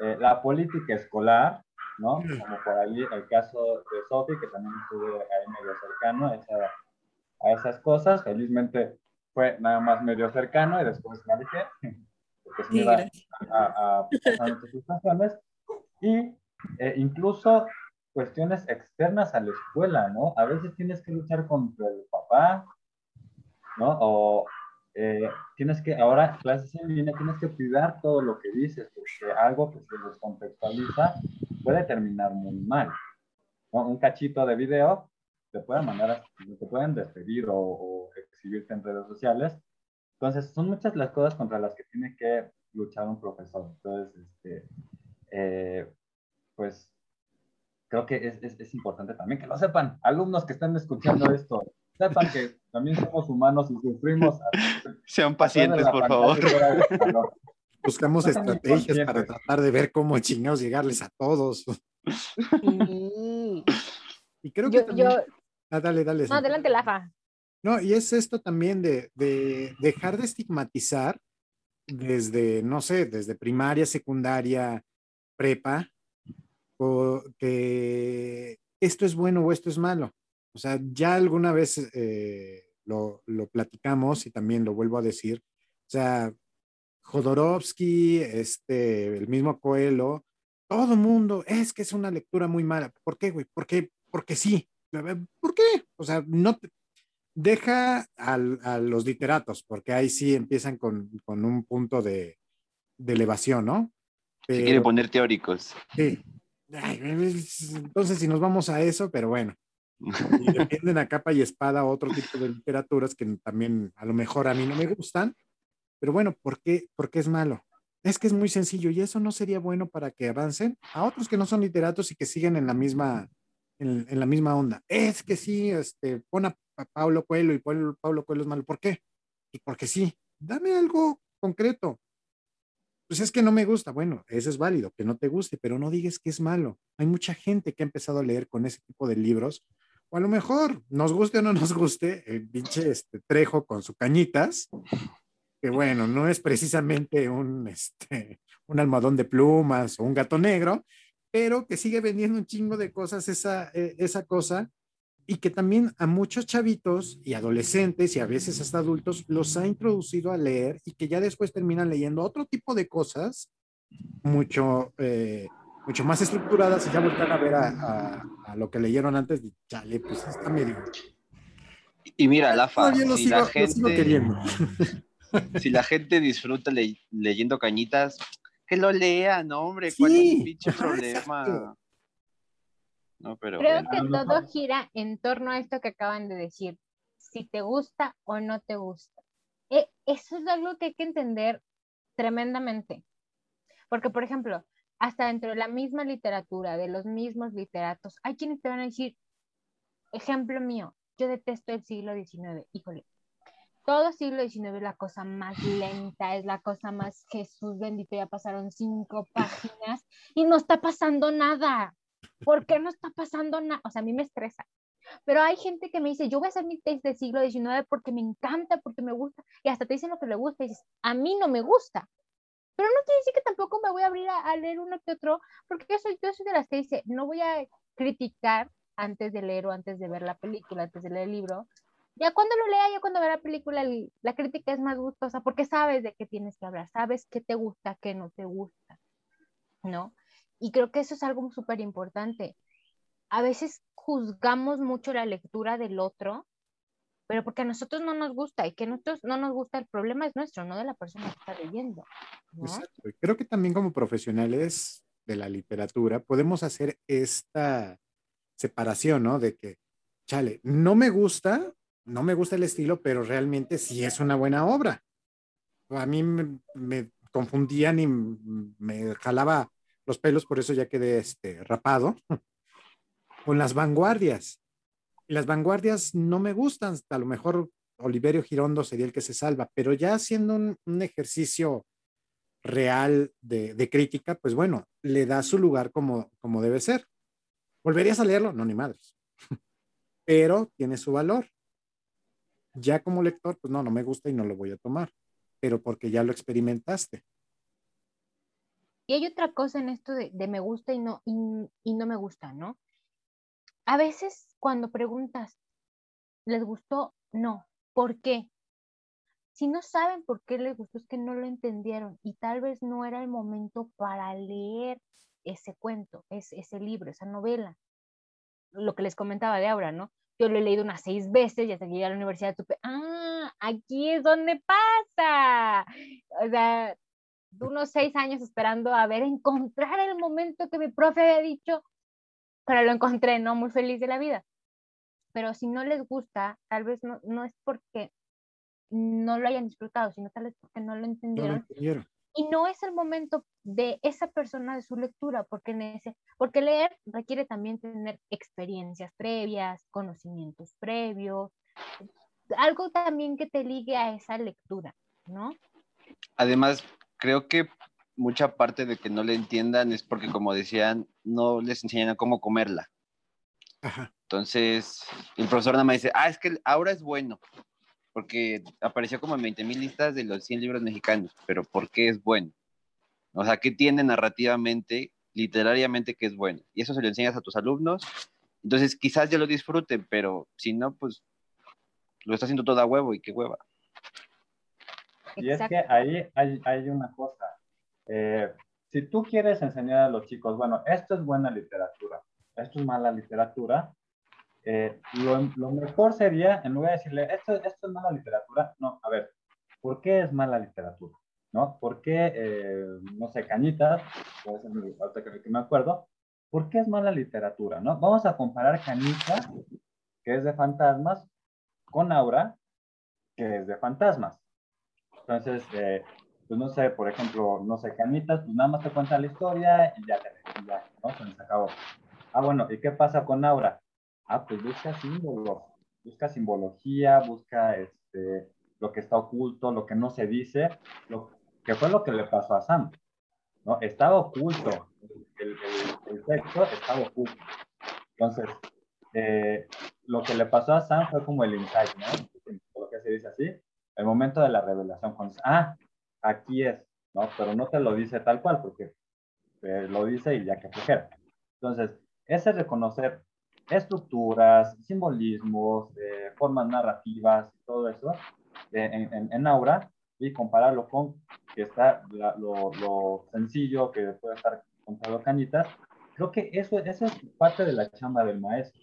eh, la política escolar, ¿no? Como por ahí el caso de Sofi, que también estuve ahí medio cercano a, esa- a esas cosas. Felizmente fue nada más medio cercano y después me alejé, porque se me iba gracias. a, a pasar muchas situaciones. Y eh, incluso cuestiones externas a la escuela, ¿no? A veces tienes que luchar contra el papá, ¿no? O eh, tienes que, ahora clases en línea, tienes que cuidar todo lo que dices, porque algo que se descontextualiza puede terminar muy mal. Un cachito de video te pueden mandar, te pueden despedir o, o exhibirte en redes sociales. Entonces, son muchas las cosas contra las que tiene que luchar un profesor. Entonces, este, eh, pues creo que es, es, es, importante también que lo sepan. Alumnos que están escuchando esto, sepan que también somos humanos y sufrimos. Sean pacientes, por favor. Buscamos estrategias para tratar de ver cómo chingados llegarles a todos. y creo que también... Ah, dale, dale. No, adelante, Lafa. No, y es esto también de, de, dejar de estigmatizar desde, no sé, desde primaria, secundaria, prepa, o que esto es bueno o esto es malo. O sea, ya alguna vez eh, lo, lo, platicamos y también lo vuelvo a decir. O sea, Jodorowsky, este, el mismo Coelho, todo mundo, es que es una lectura muy mala. ¿Por qué, güey? ¿Por qué? Porque sí. ¿Por qué? O sea, no te, deja al, a los literatos, porque ahí sí empiezan con, con un punto de, de, elevación, ¿no? Pero, Se quiere poner teóricos. Sí. Entonces, si nos vamos a eso, pero bueno. Y a capa y espada otro tipo de literaturas que también a lo mejor a mí no me gustan, pero bueno, ¿por qué, ¿por es malo? Es que es muy sencillo y eso no sería bueno para que avancen a otros que no son literatos y que siguen en la misma, en, en la misma onda. Es que sí, este, pon a, a Pablo Coelho y Pablo, Pablo Coelho es malo. ¿Por qué? Pues porque sí, dame algo concreto. Pues es que no me gusta. Bueno, eso es válido, que no te guste, pero no digas que es malo. Hay mucha gente que ha empezado a leer con ese tipo de libros o a lo mejor, nos guste o no nos guste, el pinche este, Trejo con sus cañitas, que bueno, no es precisamente un, este, un almohadón de plumas o un gato negro, pero que sigue vendiendo un chingo de cosas esa, eh, esa cosa y que también a muchos chavitos y adolescentes y a veces hasta adultos los ha introducido a leer y que ya después terminan leyendo otro tipo de cosas mucho, eh, mucho más estructuradas y ya volver a ver a, a, a, lo que leyeron antes, chale, pues está medio. Y mira, si sigo, la gente, si la gente disfruta le, leyendo cañitas, que lo lean, ¿no, hombre? ¿Cuál sí, es el pinche problema? No, pero Creo bueno, que no, todo no. gira en torno a esto que acaban de decir, si te gusta o no te gusta. Eh, eso es algo que hay que entender tremendamente. Porque, por ejemplo, hasta dentro de la misma literatura, de los mismos literatos, hay quienes te van a decir, ejemplo mío, yo detesto el siglo XIX, híjole, todo siglo XIX es la cosa más lenta, es la cosa más Jesús bendito, ya pasaron cinco páginas y no está pasando nada. ¿Por qué no está pasando nada? O sea, a mí me estresa. Pero hay gente que me dice, yo voy a hacer mi test de siglo XIX porque me encanta, porque me gusta, y hasta te dicen lo que le gusta, y dices, a mí no me gusta. Pero no quiere decir que tampoco me voy a abrir a, leer uno que otro, porque yo soy, yo soy de las que dice, no voy a criticar antes de leer o antes de ver la película, antes de leer el libro. Ya cuando lo lea, ya cuando vea la película, el, la crítica es más gustosa porque sabes de qué tienes que hablar, sabes qué te gusta, qué no te gusta, ¿no? Y creo que eso es algo súper importante. A veces juzgamos mucho la lectura del otro, pero porque a nosotros no nos gusta y que a nosotros no nos gusta, el problema es nuestro, no de la persona que está leyendo. ¿no? Exacto. Creo que también como profesionales de la literatura podemos hacer esta separación, ¿no? De que, chale, no me gusta, no me gusta el estilo, pero realmente sí es una buena obra. A mí me, me confundían y me jalaba los pelos, por eso ya quedé este, rapado, con las vanguardias. Las vanguardias no me gustan, a lo mejor Oliverio Girondo sería el que se salva, pero ya haciendo un, ejercicio real de, de, crítica, pues bueno, le da su lugar como, como debe ser. ¿Volverías a leerlo? No, ni madres. Pero tiene su valor. Ya como lector, pues no, no me gusta y no lo voy a tomar, pero porque ya lo experimentaste. Y hay otra cosa en esto de, me gusta y no, y, no me gusta, ¿no? A veces cuando preguntas, ¿les gustó? No. ¿Por qué? Si no saben por qué les gustó, es que no lo entendieron y tal vez no era el momento para leer ese cuento, ese, ese libro, esa novela. Lo que les comentaba de Aura, ¿no? yo lo he leído unas seis veces y hasta que llegué a la universidad tuve, ah, aquí es donde pasa. O sea, unos seis años esperando a ver, encontrar el momento que mi profe había dicho, pero lo encontré, ¿no? Muy feliz de la vida. Pero si no les gusta, tal vez no, no es porque no lo hayan disfrutado, sino tal vez porque no lo entendieron. Y no es el momento de esa persona de su lectura, porque, ese, porque leer requiere también tener experiencias previas, conocimientos previos, algo también que te ligue a esa lectura, ¿no? Además, creo que mucha parte de que no le entiendan es porque, como decían, no les enseñan a cómo comerla. Entonces, el profesor nada más dice, ah, es que ahora es bueno, porque apareció como en 20 mil listas de los 100 libros mexicanos, pero ¿por qué es bueno? O sea, ¿qué tiene narrativamente, literariamente que es bueno? Y eso se lo enseñas a tus alumnos, entonces quizás ya lo disfruten, pero si no, pues lo está haciendo toda huevo y qué hueva. Y es que ahí hay, hay una cosa. Eh, si tú quieres enseñar a los chicos, bueno, esto es buena literatura, esto es mala literatura, eh, lo, lo, mejor sería, en lugar de decirle, esto, esto es mala literatura, no, a ver, ¿por qué es mala literatura? ¿No? ¿Por qué, eh, no sé, Cañitas, ahorita que me acuerdo, ¿por qué es mala literatura? ¿no? Vamos a comparar Cañitas, que es de fantasmas, con Aura, que es de fantasmas. Entonces, eh, pues no sé, por ejemplo, no sé, Canitas, pues nada más te cuenta la historia y ya, ya ¿no? Se acabó. Ah, bueno, ¿y qué pasa con Aura? Ah, pues busca símbolos, busca simbología, busca este, lo que está oculto, lo que no se dice, lo que fue lo que le pasó a Sam, ¿no? Estaba oculto, el, el, texto estaba oculto. Entonces, eh, lo que le pasó a Sam fue como el insight, ¿no? Lo que se dice así, el momento de la revelación, cuando ah, aquí es, ¿no? Pero no te lo dice tal cual, porque lo dice y ya que flojera. Entonces, ese reconocer estructuras, simbolismos, eh, formas narrativas, todo eso eh, en, aura y compararlo con que está lo, lo, sencillo que puede estar contado canitas, creo que eso, eso es parte de la chamba del maestro.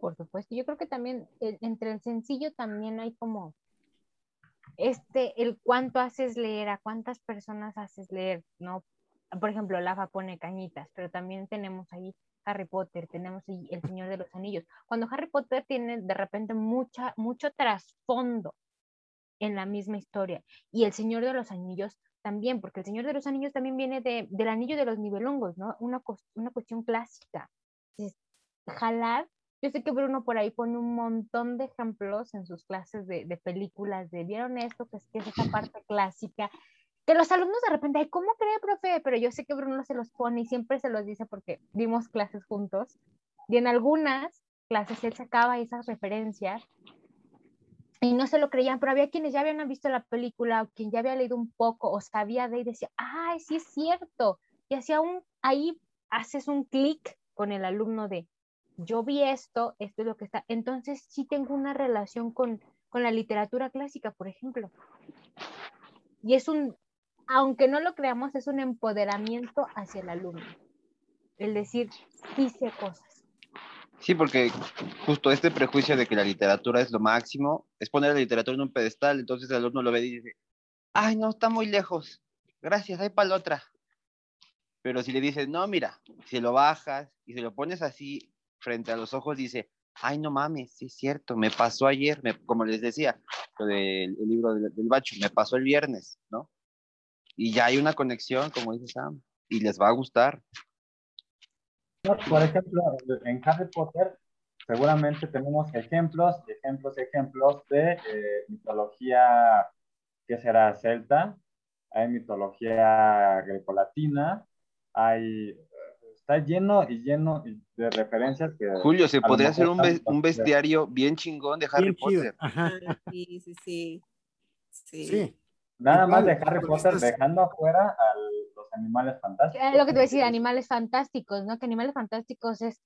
Por supuesto, yo creo que también entre el sencillo también hay como este, el cuánto haces leer, a cuántas personas haces leer, ¿no? Por ejemplo, Lafa pone cañitas, pero también tenemos ahí Harry Potter, tenemos ahí El Señor de los Anillos. Cuando Harry Potter tiene de repente mucha, mucho trasfondo en la misma historia y El Señor de los Anillos también, porque El Señor de los Anillos también viene de, del anillo de los nivelongos, ¿no? Una, una cuestión clásica. Jalar yo sé que Bruno por ahí pone un montón de ejemplos en sus clases de, de películas de, ¿vieron esto? Que es, que es esa parte clásica. Que los alumnos de repente, ay, ¿cómo cree, profe? Pero yo sé que Bruno se los pone y siempre se los dice porque vimos clases juntos. Y en algunas clases él sacaba esas referencias y no se lo creían, pero había quienes ya habían visto la película o quien ya había leído un poco o sabía de y decía, ay, sí es cierto. Y hacía un, ahí haces un clic con el alumno de, yo vi esto, esto es lo que está. Entonces sí tengo una relación con, con la literatura clásica, por ejemplo. Y es un, aunque no lo creamos, es un empoderamiento hacia el alumno. El decir, dice cosas. Sí, porque justo este prejuicio de que la literatura es lo máximo, es poner la literatura en un pedestal, entonces el alumno lo ve y dice, ay, no, está muy lejos, gracias, hay para la otra. Pero si le dices, no, mira, si lo bajas y se lo pones así frente a los ojos dice, ay, no mames, sí es cierto, me pasó ayer, me, como les decía, del el libro del, bacho, me pasó el viernes, ¿no? Y ya hay una conexión, como dice Sam, y les va a gustar. Por ejemplo, en Harry Potter seguramente tenemos ejemplos, ejemplos, ejemplos de eh, mitología, ¿qué será? Celta, hay mitología grecolatina, hay está lleno y lleno de referencias que... Julio, se podría hacer un, un, bestiario bien chingón de Harry Potter. Ah, sí, sí, sí, sí. Nada más de Harry Potter dejando afuera a los animales fantásticos. lo que te voy a decir, animales fantásticos, ¿no? Que animales fantásticos es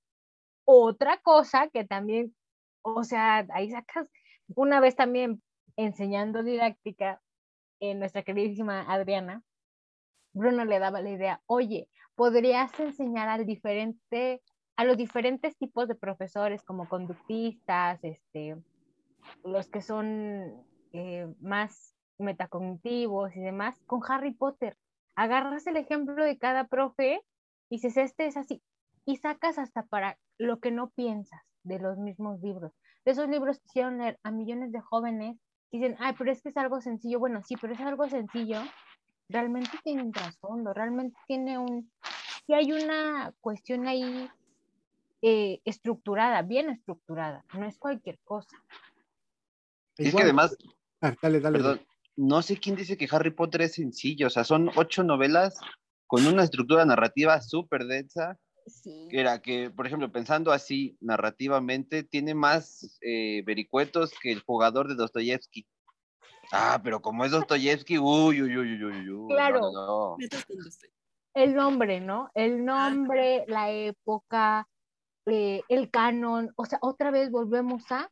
otra cosa que también, o sea, ahí sacas, una vez también enseñando didáctica en nuestra queridísima Adriana, Bruno le daba la idea, oye, podrías enseñar al diferente, a los diferentes tipos de profesores como conductistas, este, los que son eh, más metacognitivos y demás, con Harry Potter. Agarras el ejemplo de cada profe y dices, este es así, y sacas hasta para lo que no piensas de los mismos libros. De esos libros que hicieron leer a millones de jóvenes, dicen, ay, pero es que es algo sencillo. Bueno, sí, pero es algo sencillo. Realmente tiene un trasfondo, realmente tiene un... Si hay una cuestión ahí eh, estructurada, bien estructurada, no es cualquier cosa. Es que además, Ah, dale, dale. perdón, no sé quién dice que Harry Potter es sencillo, o sea, son ocho novelas con una estructura narrativa súper densa, Sí. que era que, por ejemplo, pensando así narrativamente, tiene más eh, vericuetos que el jugador de Dostoyevsky. Ah, pero como es Dostoyevsky, uy, uy, uy, uy, uy, uy, Claro. no, no. El nombre, ¿no? El nombre, la época, eh, el canon, o sea, otra vez volvemos a,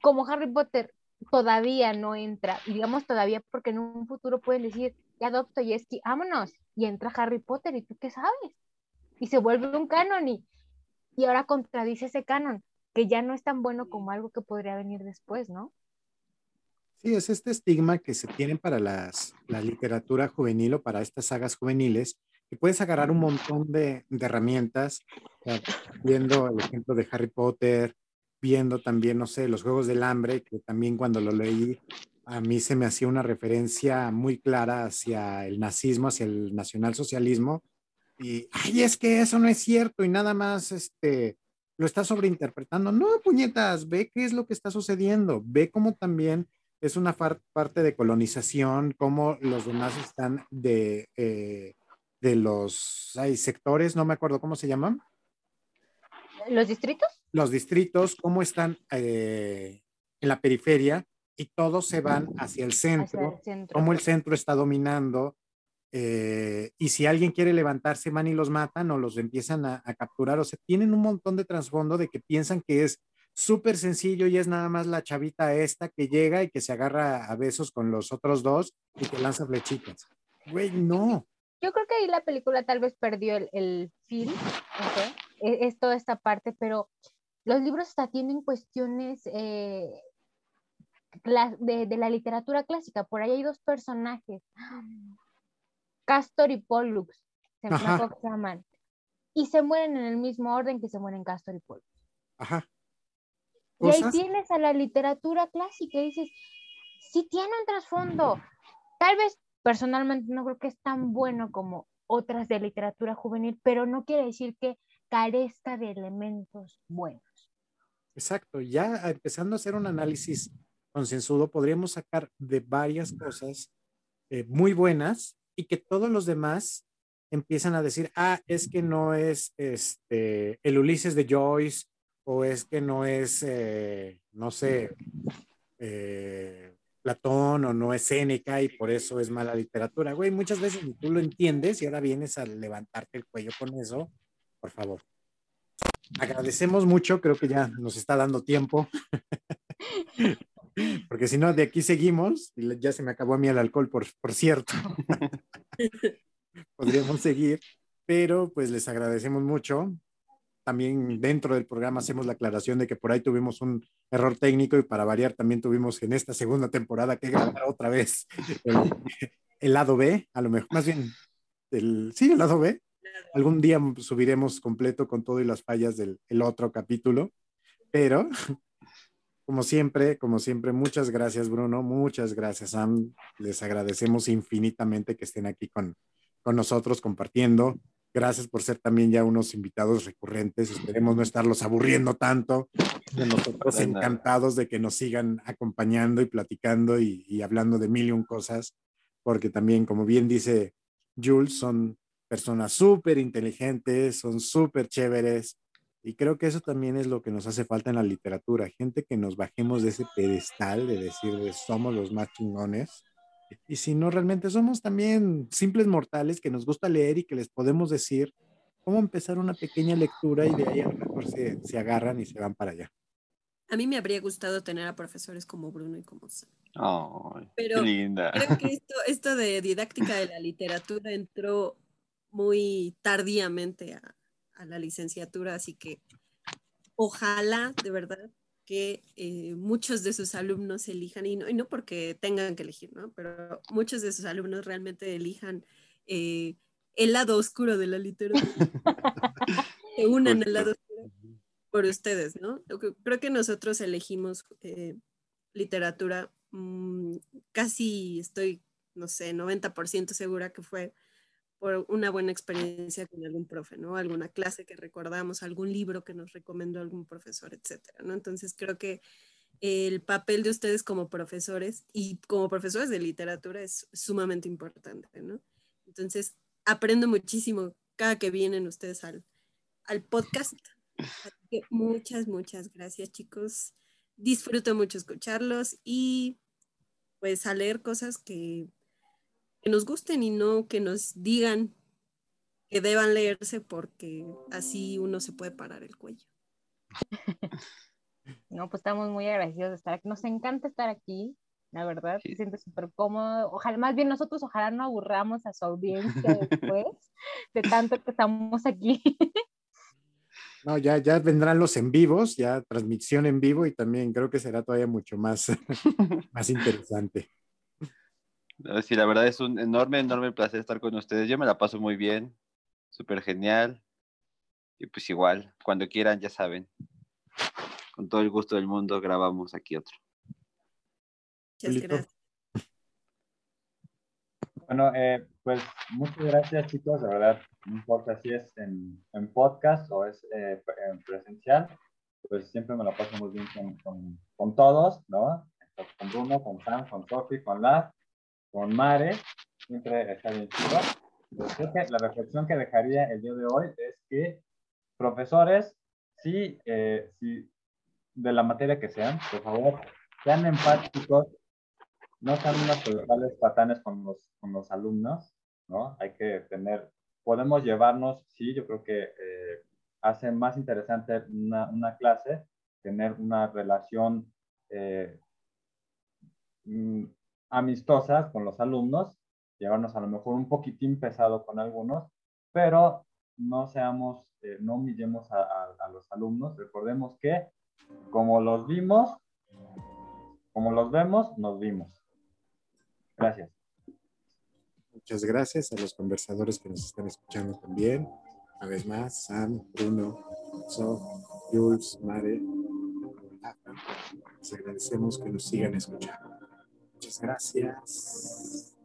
como Harry Potter todavía no entra, y digamos todavía porque en un futuro pueden decir, ya Dostoyevsky, vámonos, y entra Harry Potter, ¿y tú qué sabes? Y se vuelve un canon, y, y ahora contradice ese canon, que ya no es tan bueno como algo que podría venir después, ¿no? Sí, es este estigma que se tiene para las, la literatura juvenil o para estas sagas juveniles, que puedes agarrar un montón de, de herramientas, viendo el ejemplo de Harry Potter, viendo también, no sé, los Juegos del Hambre, que también cuando lo leí, a mí se me hacía una referencia muy clara hacia el nazismo, hacia el nacionalsocialismo, y, ay, es que eso no es cierto, y nada más, este, lo está sobreinterpretando. No, puñetas, ve qué es lo que está sucediendo, ve cómo también es una parte de colonización, cómo los demás están de, eh, de los hay sectores, no me acuerdo cómo se llaman, ¿Los distritos? los distritos, cómo están eh, en la periferia y todos se van hacia el Hacia centro, el centro. cómo el centro está dominando. eh, y si alguien quiere levantarse, van y los matan o los empiezan a, a capturar. O sea, tienen un montón de trasfondo de que piensan que es súper sencillo y es nada más la chavita esta que llega y que se agarra a besos con los otros dos y que lanza flechitas. Güey, no. Yo creo que ahí la película tal vez perdió el, el feel, ¿ok? E- es, toda esta parte, pero los libros hasta tienen cuestiones eh, de, de la literatura clásica. Por ahí hay dos personajes, Castor y Pollux, se me se llaman, y se mueren en el mismo orden que se mueren Castor y Pollux. Ajá. Y ahí tienes a la literatura clásica y dices, sí tiene un trasfondo. Tal vez personalmente no creo que es tan bueno como otras de literatura juvenil, pero no quiere decir que carezca de elementos buenos. Exacto, ya empezando a hacer un análisis concienzudo, podríamos sacar de varias cosas eh, muy buenas y que todos los demás empiezan a decir, ah, es que no es este, el Ulises de Joyce o es que no es, eh, no sé, eh, Platón o no es Séneca y por eso es mala literatura. Güey, muchas veces tú lo entiendes y ahora vienes a levantarte el cuello con eso. Por favor. Agradecemos mucho, creo que ya nos está dando tiempo. Porque si no, de aquí seguimos. Y ya se me acabó a mí el alcohol, por, por cierto. Podríamos seguir, pero pues les agradecemos mucho. También dentro del programa hacemos la aclaración de que por ahí tuvimos un error técnico y para variar también tuvimos en esta segunda temporada que grabar otra vez el, el lado B, a lo mejor, más bien, el, sí, el lado B. Algún día subiremos completo con todo y las fallas del el otro capítulo, pero como siempre, como siempre, muchas gracias Bruno, muchas gracias Sam, les agradecemos infinitamente que estén aquí con, con nosotros compartiendo. Gracias por ser también ya unos invitados recurrentes. Esperemos no estarlos aburriendo tanto. De nosotros encantados de que nos sigan acompañando y platicando y, y hablando de mil y un cosas, porque también, como bien dice Jules, son personas súper inteligentes, son súper chéveres. Y creo que eso también es lo que nos hace falta en la literatura, gente que nos bajemos de ese pedestal de decir de somos los más chingones. Y si no, realmente somos también simples mortales que nos gusta leer y que les podemos decir cómo empezar una pequeña lectura y de ahí a lo mejor se, se agarran y se van para allá. A mí me habría gustado tener a profesores como Bruno y como Sam. Ay, Pero qué linda. Creo que esto, esto de didáctica de la literatura entró muy tardíamente a, a la licenciatura, así que ojalá de verdad que eh, muchos de sus alumnos elijan, y no, y no, porque tengan que elegir, ¿no? Pero muchos de sus alumnos realmente elijan eh, el lado oscuro de la literatura. se unan al lado oscuro por ustedes, ¿no? Creo que nosotros elegimos eh, literatura, mm, casi estoy, no sé, 90% segura que fue por una buena experiencia con algún profe, ¿no? Alguna clase que recordamos, algún libro que nos recomendó algún profesor, etcétera, ¿no? Entonces creo que el papel de ustedes como profesores y como profesores de literatura es sumamente importante, ¿no? Entonces aprendo muchísimo cada que vienen ustedes al, al podcast. Muchas, muchas gracias, chicos. Disfruto mucho escucharlos y pues a leer cosas que que nos gusten y no que nos digan que deban leerse porque así uno se puede parar el cuello. No, pues estamos muy agradecidos de estar aquí. Nos encanta estar aquí, la verdad. Se siente súper cómodo. Ojalá, más bien nosotros, ojalá no aburramos a su audiencia después de tanto que estamos aquí. No, ya, ya vendrán los en vivos, ya transmisión en vivo y también creo que será todavía mucho más, más interesante. Sí, la verdad es un enorme, enorme placer estar con ustedes. Yo me la paso muy bien, súper genial. Y pues igual, cuando quieran, ya saben. Con todo el gusto del mundo grabamos aquí otro. Muchas gracias. Bueno, eh, pues muchas gracias chicos, de verdad, no importa si es en, en podcast o es eh, en presencial, pues siempre me la paso muy bien con, con, con todos, ¿no? Con Bruno, con Sam, con Sophie, con La con Mare, siempre está bien chido. Creo que la reflexión que dejaría el día de hoy es que profesores, sí, eh, sí, de la materia que sean, por favor, sean empáticos, no sean unas totales patanes con los, con los alumnos, ¿no? Hay que tener, podemos llevarnos, sí, yo creo que eh, hace más interesante una, una, clase, tener una relación eh, mm, amistosas con los alumnos, llevarnos a lo mejor un poquitín pesado con algunos, pero no seamos, eh, no humillemos a, a, los alumnos. Recordemos que como los vimos, como los vemos, nos vimos. Gracias. Muchas gracias a los conversadores que nos están escuchando también. Una vez más, Sam, Bruno, Sof, Jules, Mare, les agradecemos que nos sigan escuchando. Muchas gracias.